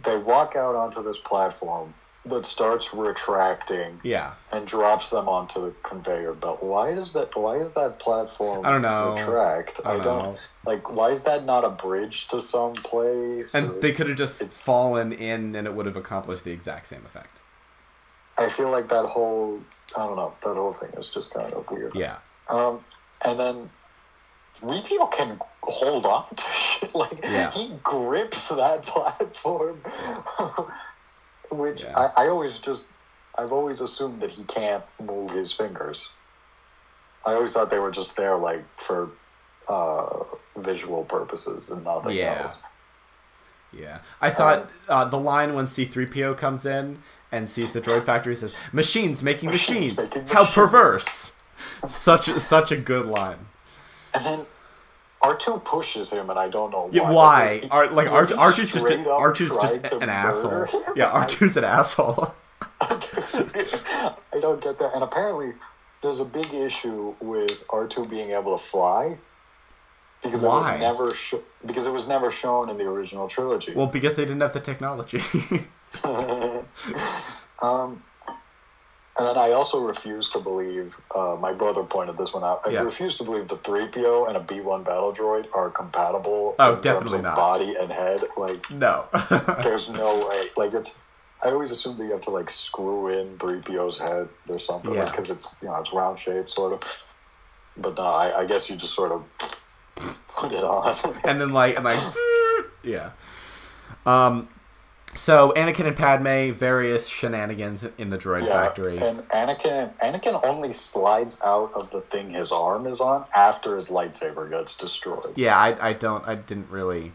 they walk out onto this platform that starts retracting Yeah. and drops them onto the conveyor belt. Why does that? Why is that platform I don't know. retract? I don't know. Like. Why is that not a bridge to some place? And they could have just fallen in and it would have accomplished the exact same effect. I feel like that whole. I don't know. That whole thing is just kind of weird. Yeah. Um, and then 3PO can hold on to shit. Like Yeah. he grips that platform, which Yeah. I, I always just I've always assumed that he can't move his fingers. I always thought they were just there like for uh, visual purposes and nothing Yeah. else. Yeah. I thought uh, the line when C3PO comes in and sees the droid factory says, Machines making Machines machines. making How machines." perverse. Such such a good line. And then R two pushes him, and I don't know Yeah, why. why? He- Ar- like R- he R2's just an, R2's just an asshole. him? Yeah, R2's an asshole. I don't get that. And apparently, there's a big issue with R two being able to fly because it was never sho- because it was never shown in the original trilogy. Well, because they didn't have the technology. um, and then I also refuse to believe. Uh, my brother pointed this one out. I Yeah. refuse to believe the three PO and a B one battle droid are compatible. Oh, in definitely terms of not. Body and head, like no. there's no way. Like it's. I always assumed that you have to like screw in three PO's head or something, Yeah. because it's you know it's round shaped sort of. But no, I, I guess you just sort of put it on. and then like and like yeah. Um so Anakin and Padme various shenanigans in the droid yeah, factory. and Anakin Anakin only slides out of the thing his arm is on after his lightsaber gets destroyed. Yeah, I, I don't I didn't really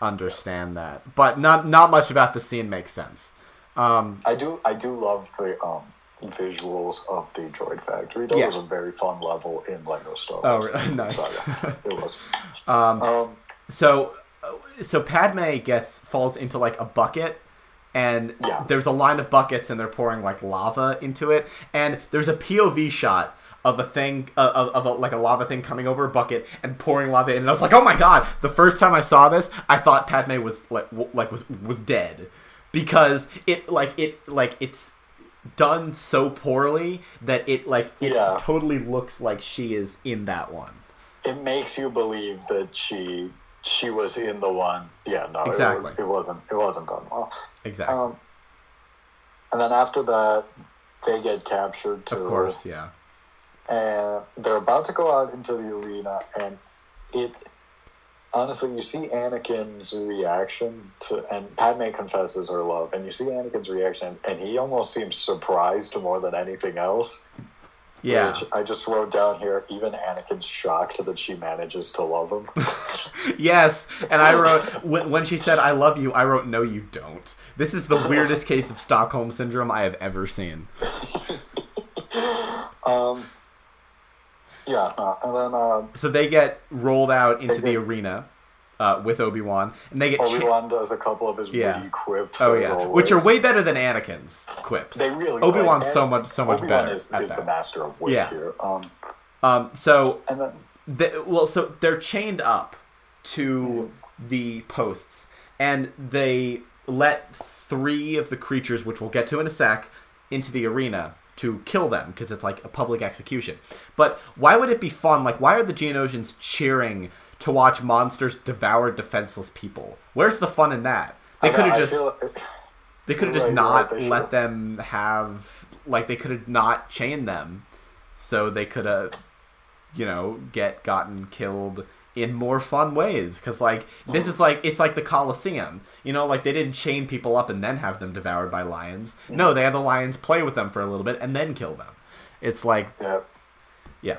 understand that. But not not much about the scene makes sense. Um I do I do love the um visuals of the droid factory. That Yeah. was a very fun level in Lego Star Oh, Wars. really? Nice. Saga. It was. um Um, so so Padme gets falls into like a bucket and Yeah. there's a line of buckets and they're pouring like lava into it and there's a POV shot of a thing uh, of, of a, like a lava thing coming over a bucket and pouring lava in and I was like oh my god the first time I saw this I thought Padme was like w- like was was dead because it like it like it's done so poorly that it like it Yeah. totally looks like she is in that one it makes you believe that she she was in the one. Yeah, no, Exactly. it, was, it wasn't. It wasn't done well. exactly Um, and then after that, they get captured too. of course yeah and they're about to go out into the arena, and it honestly, you see Anakin's reaction to, and Padme confesses her love, and you see Anakin's reaction, and he almost seems surprised more than anything else. Yeah. Which I just wrote down here. Even Anakin's shocked that she manages to love him. Yes, and I wrote when, when she said "I love you," I wrote "No, you don't." This is the weirdest case of Stockholm syndrome I have ever seen. um, yeah, uh, and then um, So they get rolled out into They the arena uh, with Obi Wan, and they get Obi Wan does a couple of his Yeah. witty quips. oh yeah, always. which are way better than Anakin's quips. They really Obi Wan's so much so much Obi-Wan better is, is the master of wit Yeah. here. Um, Um, so and then the, well, so they're chained up to the posts, and they let three of the creatures, which we'll get to in a sec, into the arena to kill them because it's like a public execution. But why would it be fun? Like, why are the Geonosians cheering to watch monsters devour defenseless people? Where's the fun in that? They could have just feel- they could have just not let them have like they could have not chained them, so they could have, you know, get gotten killed in more fun ways. Because like this is like it's like the Colosseum, you know, like they didn't chain people up and then have them devoured by lions. No, they had the lions play with them for a little bit and then kill them. It's like yeah. yeah,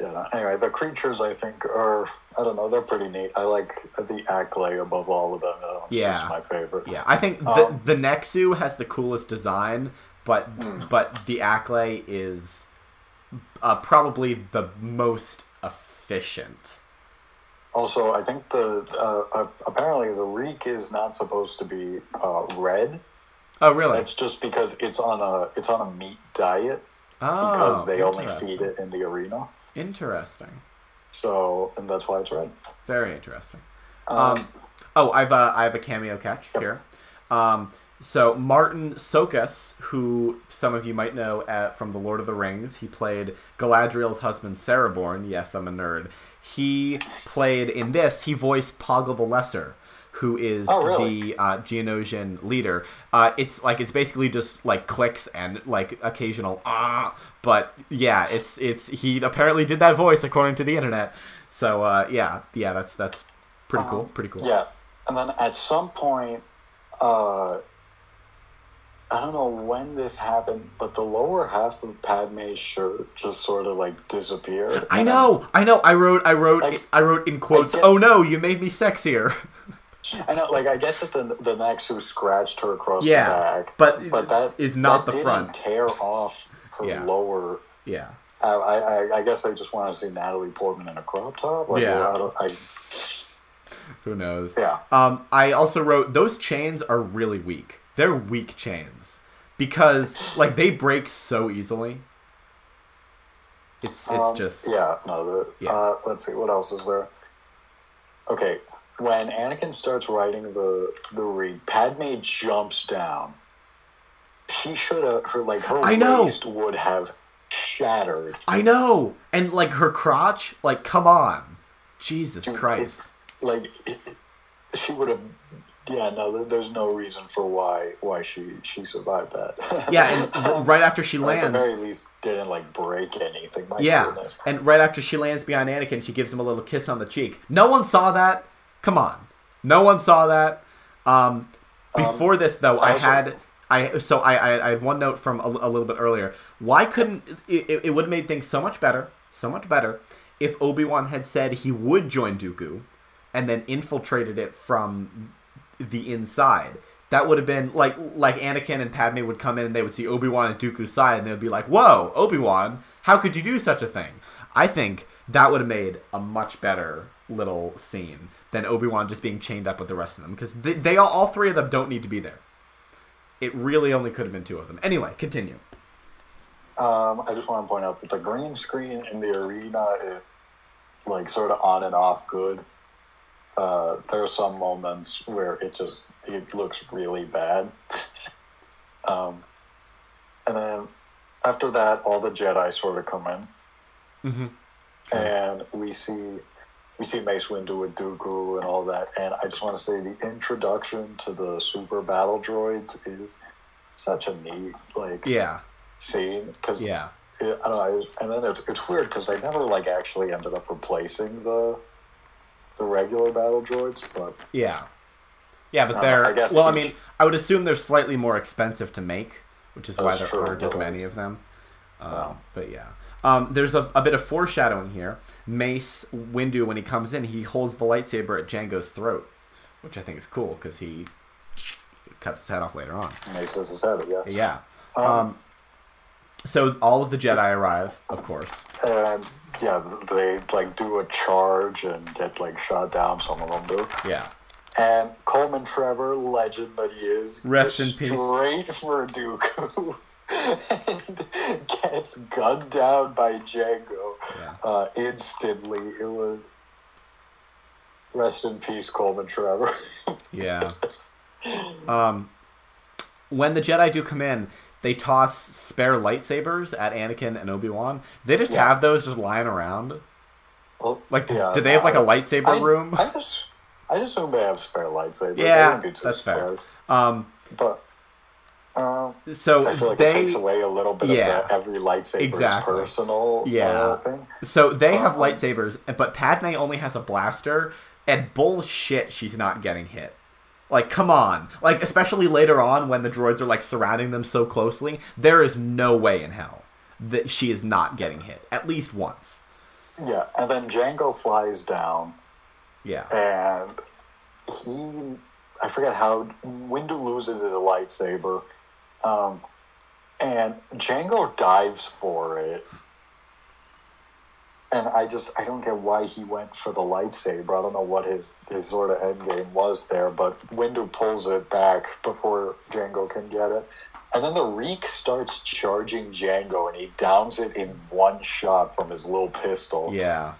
Yeah. Anyway, the creatures I think are I don't know they're pretty neat. I like the Acklay above all of them. Uh, Yeah. my favorite. yeah. I think the Um, the Nexu has the coolest design, but but the Acklay is uh, probably the most efficient. Also, I think the uh, uh, apparently the reek is not supposed to be uh, red. Oh, really? It's just because it's on a it's on a meat diet oh, because they only feed it in the arena. Interesting. So and that's why it's red. Very interesting. Um, Um, oh, I've uh, I have a cameo catch here. Um, so Marton Csokas, who some of you might know uh, from The Lord of the Rings, he played Galadriel's husband Celeborn. Yes, I'm a nerd. He played in this. He voiced Poggle the Lesser, who is Oh, really? the uh, Geonosian leader. Uh, it's like it's basically just like clicks and like occasional ah. But yeah, it's it's he apparently did that voice according to the internet. So uh, yeah, yeah, that's that's pretty cool. Pretty cool. Yeah, and then at some point, uh, I don't know when this happened, but the lower half of Padme's shirt just sort of like disappeared. I know, I know. I wrote, I wrote, Like, I wrote in quotes. get- oh no, you made me sexier. I know, like I get that the the Nexu scratched her across Yeah, the back, but but that is not that the didn't front. Tear off her Yeah. lower. Yeah, I, I I- I guess they just want to see Natalie Portman in a crop top. Like, Yeah. I I, who knows? yeah. Um, I also wrote those chains are really weak. They're weak chains because like they break so easily. It's it's Um, just yeah no the Yeah. Uh, let's see what else is there okay when anakin starts writing the the read, padme jumps down she should have her like her I know. waist would have shattered I know, and like her crotch, like come on, Jesus Christ. like it- she would have yeah no there's no reason for why why she she survived that Yeah, and right after she Or at the very least didn't like break anything my Yeah, goodness. and right after she lands behind Anakin, she gives him a little kiss on the cheek. No one saw that. Come on, no one saw that. Um, before this, though, I had I so I, I I had one note from a, a little bit earlier. Why couldn't it? It, it would have made things so much better, so much better, if Obi Wan had said he would join Dooku, and then infiltrated it from the inside. That would have been like like Anakin and Padme would come in and they would see Obi Wan and Dooku's side and they would be like, "Whoa, Obi Wan, how could you do such a thing?" I think that would have made a much better little scene than Obi Wan just being chained up with the rest of them because they, they all all three of them don't need to be there. It really only could have been two of them. Anyway, continue. Um, I just want to point out that the green screen in the arena is like sort of on and off good. Uh, there are some moments where it just it looks really bad. um, and then after that, all the Jedi sort of come in, Mhm. and we see we see Mace Windu with Dooku and all that. And I just want to say the introduction to the super battle droids is such a neat like Yeah, scene because yeah, Yeah, I don't know, and then it's it's weird because they never like actually ended up replacing the the regular battle droids, but Yeah. Yeah, but Uh, they're I guess well. I mean, I would assume they're slightly more expensive to make, which is why there true, aren't as many of them. Um, Yeah. But yeah, um, there's a, a bit of foreshadowing here. Mace Windu, when he comes in, he holds the lightsaber at Jango's throat, which I think is cool because he cuts his head off later on. Mace is his head, guess. Yeah. Um, Um, so all of the Jedi arrive, of course. And yeah, they like do a charge and get like shot down. Some of them do. Yeah. And Coleman Trevor, legend that he is, Rest goes in peace. Straight for Dooku. and gets gunned down by Jango Yeah. uh, instantly. It was rest in peace, Coleman Trevor. Yeah. Um, when the Jedi do come in, they toss spare lightsabers at Anakin and Obi Wan. They just Yeah. have those just lying around. well, Like, yeah, do they have like a lightsaber I, room? I just, I just assume they have spare lightsabers. Yeah, wouldn't be too that's fair. Um, But um, so I feel like they it takes away a little bit Yeah. of the every lightsaber Exactly. personal Yeah. uh, thing. so they have Um, lightsabers, but Padme only has a blaster. And bullshit, she's not getting hit. Like, come on. Like, especially later on when the droids are like surrounding them so closely, there is no way in hell that she is not getting hit at least once. Yeah, and then Jango flies down, Yeah. and he, I forget how, Windu loses his lightsaber, um, and Jango dives for it. And I just, I don't get why he went for the lightsaber. I don't know what his, his sort of end game was there, but Windu pulls it back before Jango can get it. And then the Reek starts charging Jango, and he downs it in one shot from his little pistol Yeah.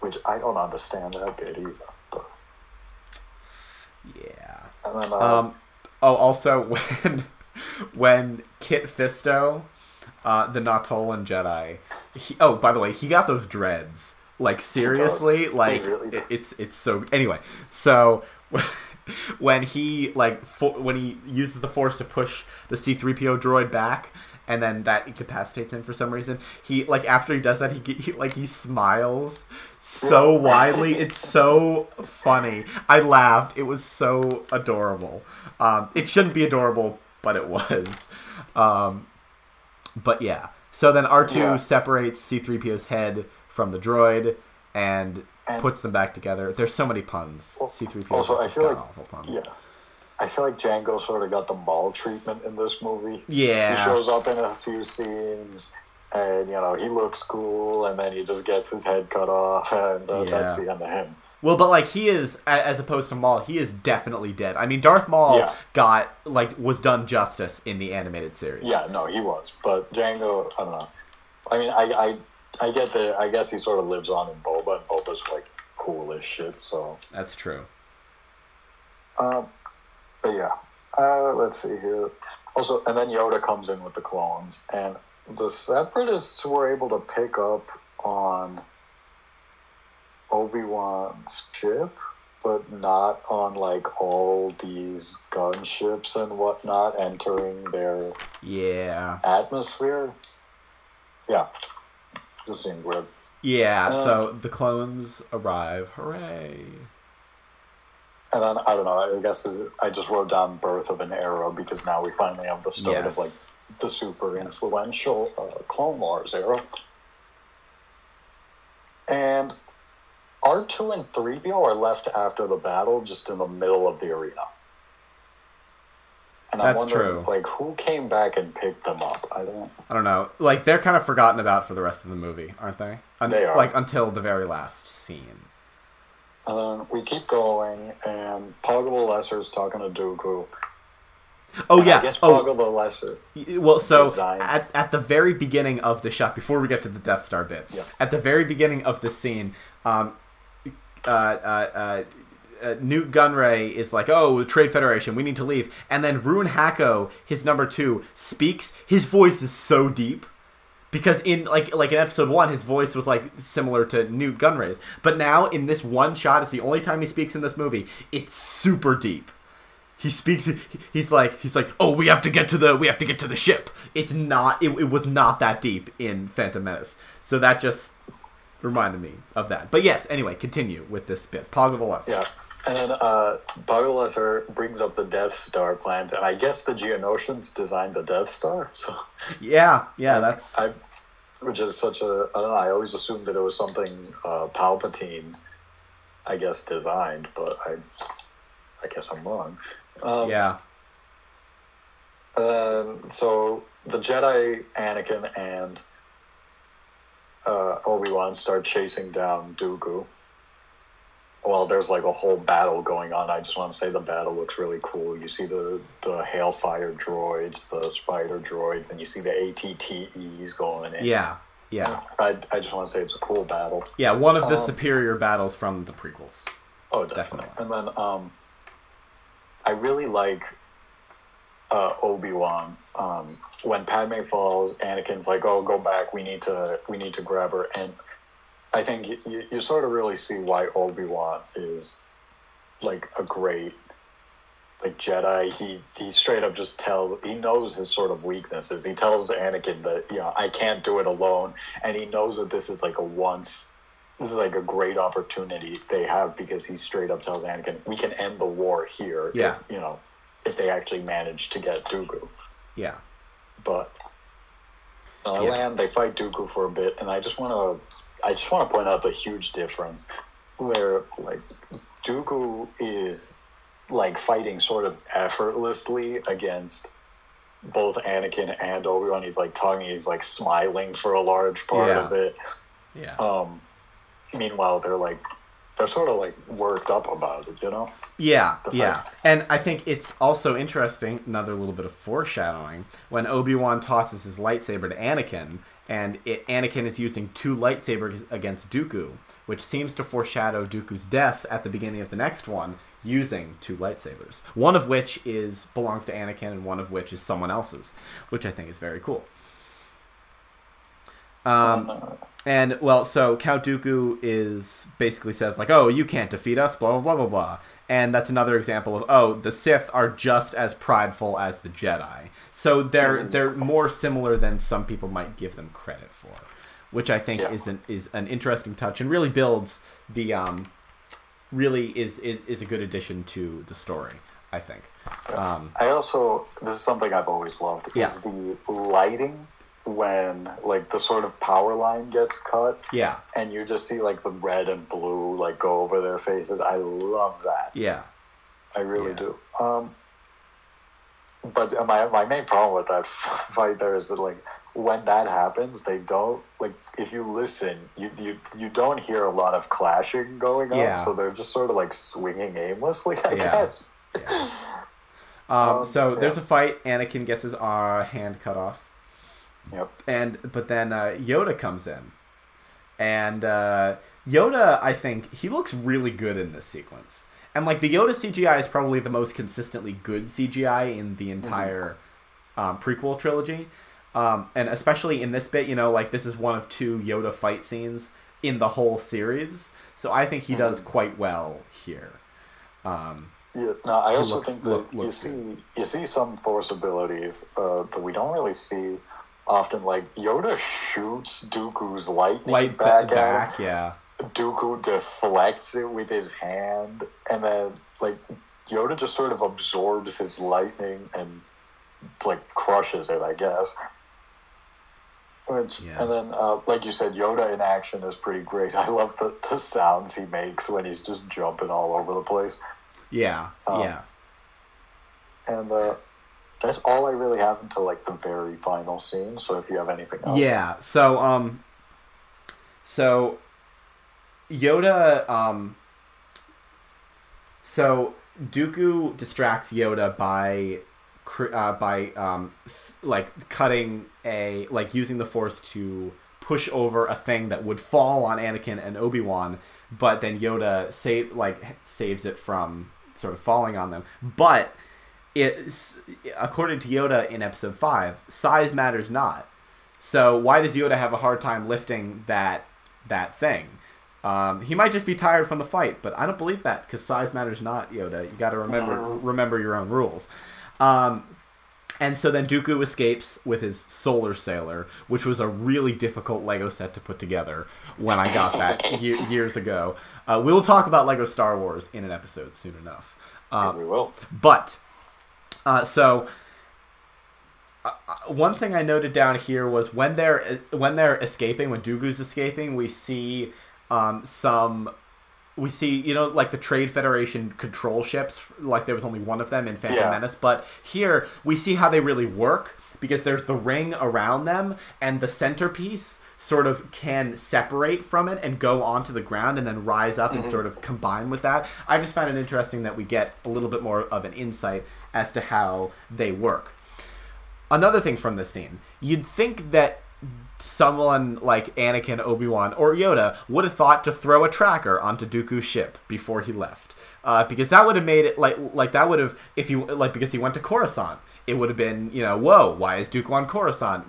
which I don't understand that bit either. But, Yeah. and then, uh, Um. Oh, also when when Kit Fisto, uh, the Nautolan Jedi. He, oh, by the way, he got those dreads. Like seriously, like really it- it's it's so. Anyway, so when he like fo- when he uses the Force to push the C three PO droid back. And then that incapacitates him for some reason. He like after he does that, he, he like he smiles so widely. It's so funny. I laughed. It was so adorable. Um, it shouldn't be adorable, but it was. Um, but yeah. So then R2 Yeah. separates C3PO's head from the droid and, And- puts them back together. There's so many puns. Well, C3PO also, I feel like- awful puns. yeah, I feel like Jango sort of got the Maul treatment in this movie. Yeah. He shows up in a few scenes, and you know he looks cool, and then he just gets his head cut off, and uh, that's the end of him. Well, but like he is, as opposed to Maul, he is definitely dead. I mean, Darth Maul Yeah. got like was done justice in the animated series. Yeah, no, he was, but Jango, I don't know. I mean, I, I, I get the. I guess he sort of lives on in Boba, and Boba's like cool as shit. So, That's true. um, but yeah, uh, let's see here. Also, and then Yoda comes in with the clones, and the Separatists were able to pick up on Obi Wan's ship, but not on like all these gunships and whatnot entering their Yeah. atmosphere. Yeah, just seemed weird. Yeah. Uh, so the clones arrive. Hooray! And then I don't know. I guess is, I just wrote down "Birth of an Era" because now we finally have the start Yes. of like the super influential uh, Clone Wars era. And R two and three PO are left after the battle, just in the middle of the arena. And I'm wondering, true. like, who came back and picked them up? I don't. I don't know. Like they're kind of forgotten about for the rest of the movie, aren't they? Un- They are. Like until the very last scene. And then we keep going, and Poggle the is talking to Dooku. Oh yeah. I guess oh, the Lesser. Well, so at, at the very beginning of the shot, before we get to the Death Star bit, Yeah. at the very beginning of the scene, um, uh, uh, uh, uh, Nute Gunray is like, "Oh, Trade Federation, we need to leave," and then Rune Haako, his number two, speaks. His voice is so deep because in like like in episode one, his voice was like similar to Nute Gunray's, but now in this one shot, it's the only time he speaks in this movie. It's super deep. he speaks he's like he's like oh we have to get to the we have to get to the ship it's not it, it was not that deep in phantom menace so that just reminded me of that but yes anyway continue with this bit Poggle the lesser Yeah. And then uh, Pog the Lesser brings up the Death Star plans, and I guess the Geonosians designed the Death Star. So, yeah yeah that's I, which is such a I don't know. I always assumed that it was something uh, Palpatine, I guess, designed, but I, I guess I'm wrong. Um, yeah And then, so the Jedi, Anakin, and uh, Obi Wan start chasing down Dooku. Well, there's like a whole battle going on. I just want to say the battle looks really cool. You see the the Hailfire droids, the Spider droids, and you see the ATTEs going in. yeah yeah I, I just want to say it's a cool battle. yeah one of the Um, superior battles from the prequels Oh, definitely. And then um, I really like uh, Obi Wan. Um, when Padme falls, Anakin's like, "Oh, go back. We need to. We need to grab her." And I think you, you, sort of really see why Obi Wan is like a great like Jedi. He he straight up just tells. He knows his sort of weaknesses. He tells Anakin that you know I can't do it alone, and he knows that this is like a once this is like a great opportunity they have because he straight up tells Anakin, "We can end the war here." if, Yeah. you know, if they actually manage to get Dooku, yeah but uh, Yeah. land, they fight Dooku for a bit, and I just want to, I just want to point out the huge difference where like Dooku is like fighting sort of effortlessly against both Anakin and Obi Wan. He's like talking, he's like smiling for a large part Yeah. of it. yeah Um, meanwhile, they're like, they're sort of like worked up about it, you know? Yeah, yeah. fight. And I think it's also interesting, another little bit of foreshadowing, when Obi-Wan tosses his lightsaber to Anakin, and it, Anakin is using two lightsabers against Dooku, which seems to foreshadow Dooku's death at the beginning of the next one, using two lightsabers. One of which is belongs to Anakin, and one of which is someone else's, which I think is very cool. Um, and well, so Count Dooku is basically says like, "Oh, you can't defeat us," blah blah blah blah blah. And that's another example of oh, the Sith are just as prideful as the Jedi. So they're they're more similar than some people might give them credit for, which I think Yeah. is an is an interesting touch and really builds the um really is is, is a good addition to the story. I think. Um, I also, this is something I've always loved, is the lighting when, like, the sort of power line gets cut, yeah, and you just see, like, the red and blue, like, go over their faces. I love that. yeah, I really Yeah. do. Um, but my my main problem with that fight there is that like when that happens, they don't like if you listen, you you you don't hear a lot of clashing going on, Yeah. so they're just sort of like swinging aimlessly. I Yeah. guess. Um, Um, so there's a fight. Anakin gets his uh, hand cut off. Yep. and but then uh, Yoda comes in, and uh, Yoda, I think he looks really good in this sequence. And like the Yoda CGI is probably the most consistently good CGI in the entire um, prequel trilogy, um, and especially in this bit, you know, like this is one of two Yoda fight scenes in the whole series. So I think he does quite well here. Um, Yeah, no, I also looks- think that look- you looks see you see some force abilities uh, that we don't really see often. Like Yoda shoots Dooku's lightning light back, back, at back yeah. Dooku deflects it with his hand, and then like Yoda just sort of absorbs his lightning and like crushes it. I guess. Which, Yeah. And then, uh, like you said, Yoda in action is pretty great. I love the, the sounds he makes when he's just jumping all over the place. Yeah, Um, yeah. And uh, that's all I really have until like the very final scene. So if you have anything else, Yeah. So um so Yoda um so Dooku distracts Yoda by uh, by um f- like cutting a like using the force to push over a thing that would fall on Anakin and Obi-Wan but then Yoda save like saves it from sort of falling on them but it's according to Yoda in episode 5 size matters not so why does Yoda have a hard time lifting that that thing? Um, he might just be tired from the fight, but I don't believe that because size matters not, Yoda. You got to remember remember your own rules. Um, and so then Dooku escapes with his Solar Sailor, which was a really difficult Lego set to put together when I got that ye- years ago. Uh, we'll talk about Lego Star Wars in an episode soon enough. Um, we will. but uh, so uh, uh, one thing I noted down here was when they're when they're escaping, when Dooku's escaping, we see um, some we see you know like the Trade Federation control ships. Like there was only one of them in Phantom Yeah. Menace, but here we see how they really work because there's the ring around them and the centerpiece sort of can separate from it and go onto the ground and then rise up and sort of combine with that. I just found it interesting that we get a little bit more of an insight as to how they work. Another thing from this scene, you'd think that someone like Anakin, Obi Wan, or Yoda would have thought to throw a tracker onto Dooku's ship before he left, uh, because that would have made it like like that would have if you like because he went to Coruscant, it would have been you know whoa why is Dooku on Coruscant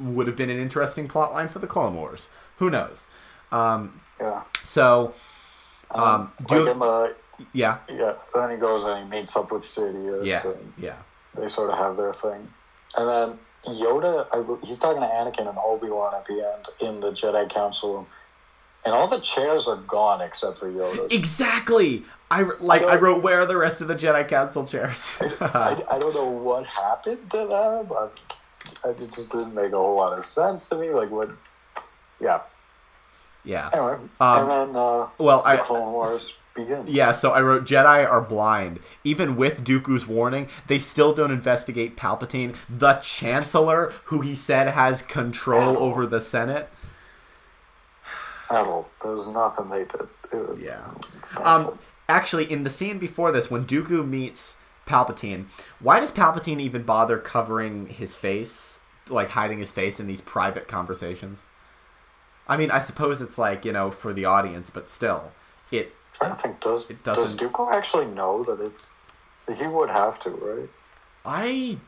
would have been an interesting plot line for the Clone Wars. Who knows? Um, Yeah. so um, Like do- in the yeah yeah, then he goes and he meets up with Sidious. yeah yeah they sort of have their thing, and then Yoda, I, he's talking to Anakin and Obi Wan at the end in the Jedi Council room, and all the chairs are gone except for Yoda. exactly. I like I don't- wrote where are the rest of the Jedi Council chairs? I, I don't know what happened to them. but it just didn't make a whole lot of sense to me. Like what? Yeah. yeah. Anyway, Um, and then uh, well, the I- Clone Wars begins. Yeah, so I wrote Jedi are blind. Even with Dooku's warning, they still don't investigate Palpatine, the Chancellor, who he said has control over the Senate. There was nothing they did. Yeah. Um, actually, in the scene before this, when Dooku meets Palpatine, why does Palpatine even bother covering his face, like hiding his face in these private conversations? I mean, I suppose it's like you know for the audience, but still, it trying to think, does does Dooku actually know that it's? He would have to, right? I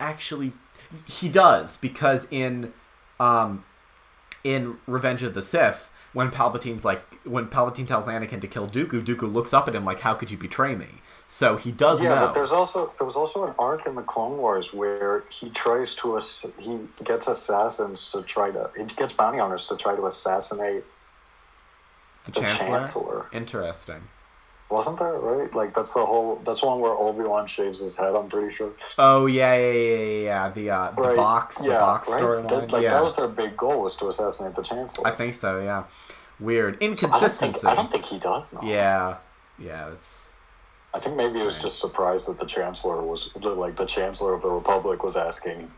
actually he does because in um in Revenge of the Sith when Palpatine's like when Palpatine tells Anakin to kill Dooku, Dooku looks up at him like how could you betray me? So he does Yeah, know. but there's also there was also an arc in the Clone Wars where he tries to ass- he gets assassins to try to he gets bounty hunters to try to assassinate. The the Chancellor. Chancellor. Interesting. Wasn't that right? Like that's the whole that's one where Obi Wan shaves his head. I'm pretty sure. Oh yeah, yeah, yeah, yeah, yeah. The uh, the Right. box, the yeah, box right? storyline. Like yeah, that was their big goal was to assassinate the Chancellor. I think so. Yeah, weird I don't think inconsistency. I don't think he does know. yeah, yeah. That's I think maybe he was just surprised that the Chancellor was like the Chancellor of the Republic was asking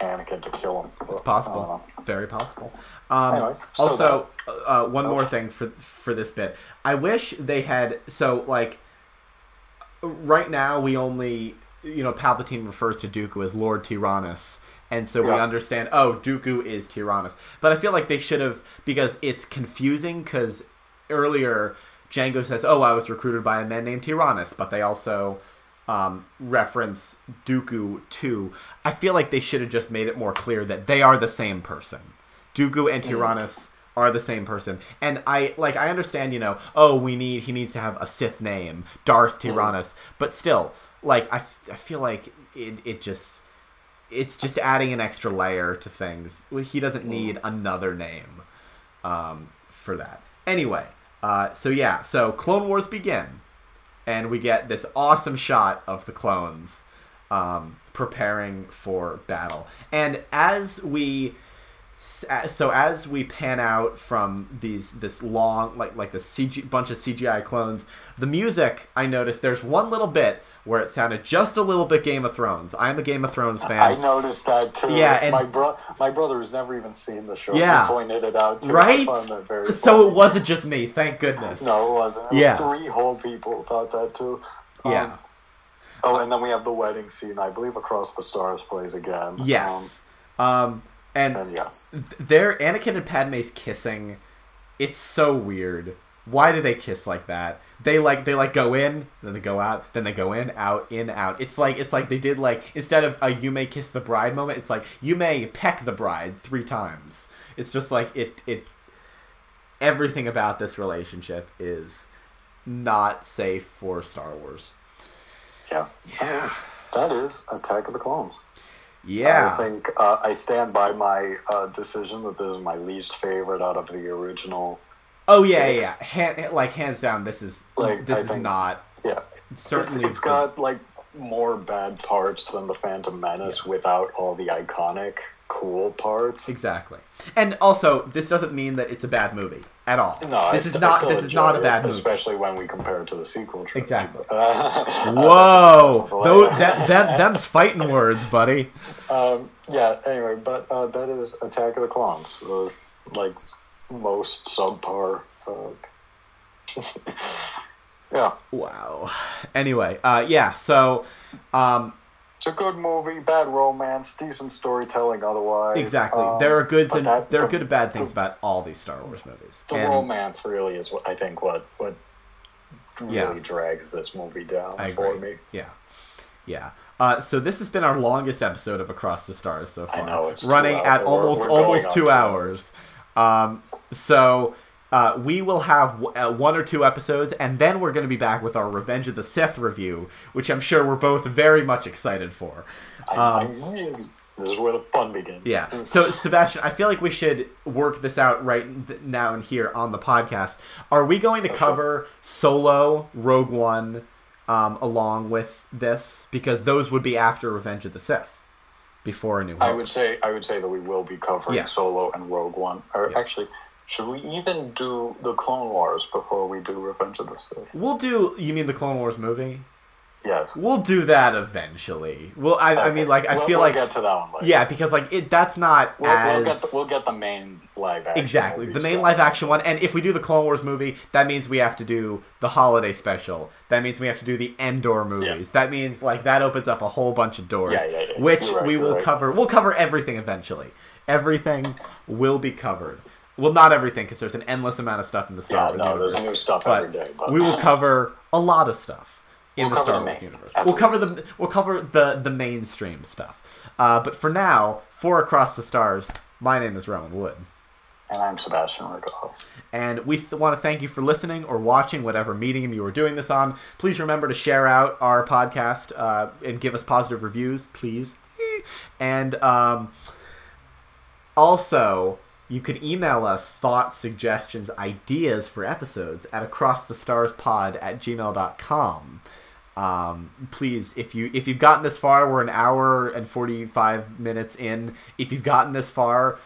Anakin to kill him. It's possible. know. Very possible. Um, Anyway, so also, uh, one more thing for for this bit. I wish they had so like right now we only you know Palpatine refers to Dooku as Lord Tyrannus. And so we understand, oh, Dooku is Tyrannus. But I feel like they should have, because it's confusing, because earlier Jango says, oh, I was recruited by a man named Tyrannus, but they also um, reference Dooku too. I feel like they should have just made it more clear that they are the same person. Dooku and Tyrannus are the same person. And I like I understand, you know, oh, we need he needs to have a Sith name, Darth Tyrannus, but still, like I, I feel like it it just it's just adding an extra layer to things. He doesn't need another name um, for that. Anyway, uh, so yeah, so Clone Wars begin, and we get this awesome shot of the clones um, preparing for battle. And as we so as we pan out from these this long like like the CG bunch of CGI clones, the music I noticed there's one little bit where it sounded just a little bit Game of Thrones. I'm a Game of Thrones fan. I noticed that too. Yeah, and- my bro, my brother who's never even seen the show, Yeah. he pointed it out too. right? I found that very So it wasn't just me, thank goodness. No, it wasn't. It was Yeah. three whole people thought that too. Um, Yeah. Oh, and then we have the wedding scene. I believe Across the Stars plays again. Yes. Um, and Um, and yeah, th- their Anakin and Padme's kissing, it's so weird. Why do they kiss like that? They like they like go in, then they go out, then they go in, out, in, out. It's like it's like they did like instead of a you may kiss the bride moment, it's like you may peck the bride three times. It's just like it it everything about this relationship is not safe for Star Wars. Yeah. Yeah. That is Attack of the Clones. Yeah. I think uh, I stand by my uh, decision that this is my least favorite out of the original. oh yeah, yeah, six. yeah. Han- like hands down, this is Like, this I is think- not Yeah. It's, certainly. it's got like more bad parts than the Phantom Menace without all the iconic cool parts. exactly. And also, this doesn't mean that it's a bad movie at all. No, I this is not. This is not a bad movie. especially when we compare it to the sequel. trilogy. Exactly. Uh, Whoa, those, that, that, them's fighting words, buddy. Um, yeah. Anyway, but uh, that is Attack of the Clones. The like most subpar. Uh, yeah, Wow. Anyway, uh, yeah. So, um, it's a good movie. Bad romance, decent storytelling. Otherwise, exactly. Um, there are goods but and that- there are the- good and bad things the- about all these Star Wars movies. The And romance really is what I think what what really Yeah. drags this movie down I for agree. me. Yeah, yeah. Uh, so this has been our longest episode of Across the Stars so far. know, running at almost almost two two hours. Um, so uh, we will have w- uh, one or two episodes, and then we're going to be back with our Revenge of the Sith review, which I'm sure we're both very much excited for. I, I really, this is where the fun begins. Um, Yeah. So Sebastian, I feel like we should work this out right now and here on the podcast. Are we going to sure. cover Solo, Rogue One, um, along with this because those would be after Revenge of the Sith, before A New Hope. I would say I would say that we will be covering Yes. Solo and Rogue One. Or Yes. actually, should we even do the Clone Wars before we do Revenge of the Sith? We'll do. You mean the Clone Wars movie? Yes. We'll do that eventually. Well, I, I mean, like, I We'll- feel we'll like, get to that one later. yeah, because like it. That's not We'll, as we'll get the, we'll get the main live action. Exactly. The main live action one. And if we do the Clone Wars movie, that means we have to do the holiday special. That means we have to do the Endor movies. That means like that opens up a whole bunch of doors. Yeah, yeah, yeah. Which right, we will right. cover. We'll cover everything eventually. Everything will be covered. Well, not everything because there's an endless amount of stuff in the Star Yeah, Wars no, universe. there's new stuff but every day. But we will cover a lot of stuff in We'll the Star Wars universe. We'll cover the we'll cover the the mainstream stuff. Uh, but for now, for Across the Stars, my name is Rowan Wood. and I'm Sebastian Rigoff. And we th- want to thank you for listening or watching whatever medium you were doing this on. Please remember to share out our podcast uh, and give us positive reviews, please. And um, also, you could email us thoughts, suggestions, ideas for episodes at acrossthestarspod at gmail.com. Um, please, if you if you've gotten this far, we're an hour and forty five minutes in. If you've gotten this far,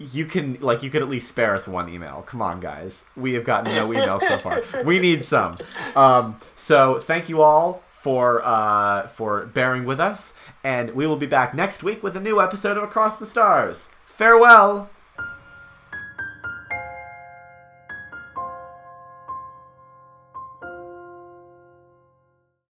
you can like you could at least spare us one email. Come on, guys. We have gotten no emails so far. We need some. Um, so thank you all for uh, for bearing with us, and we will be back next week with a new episode of Across the Stars. Farewell.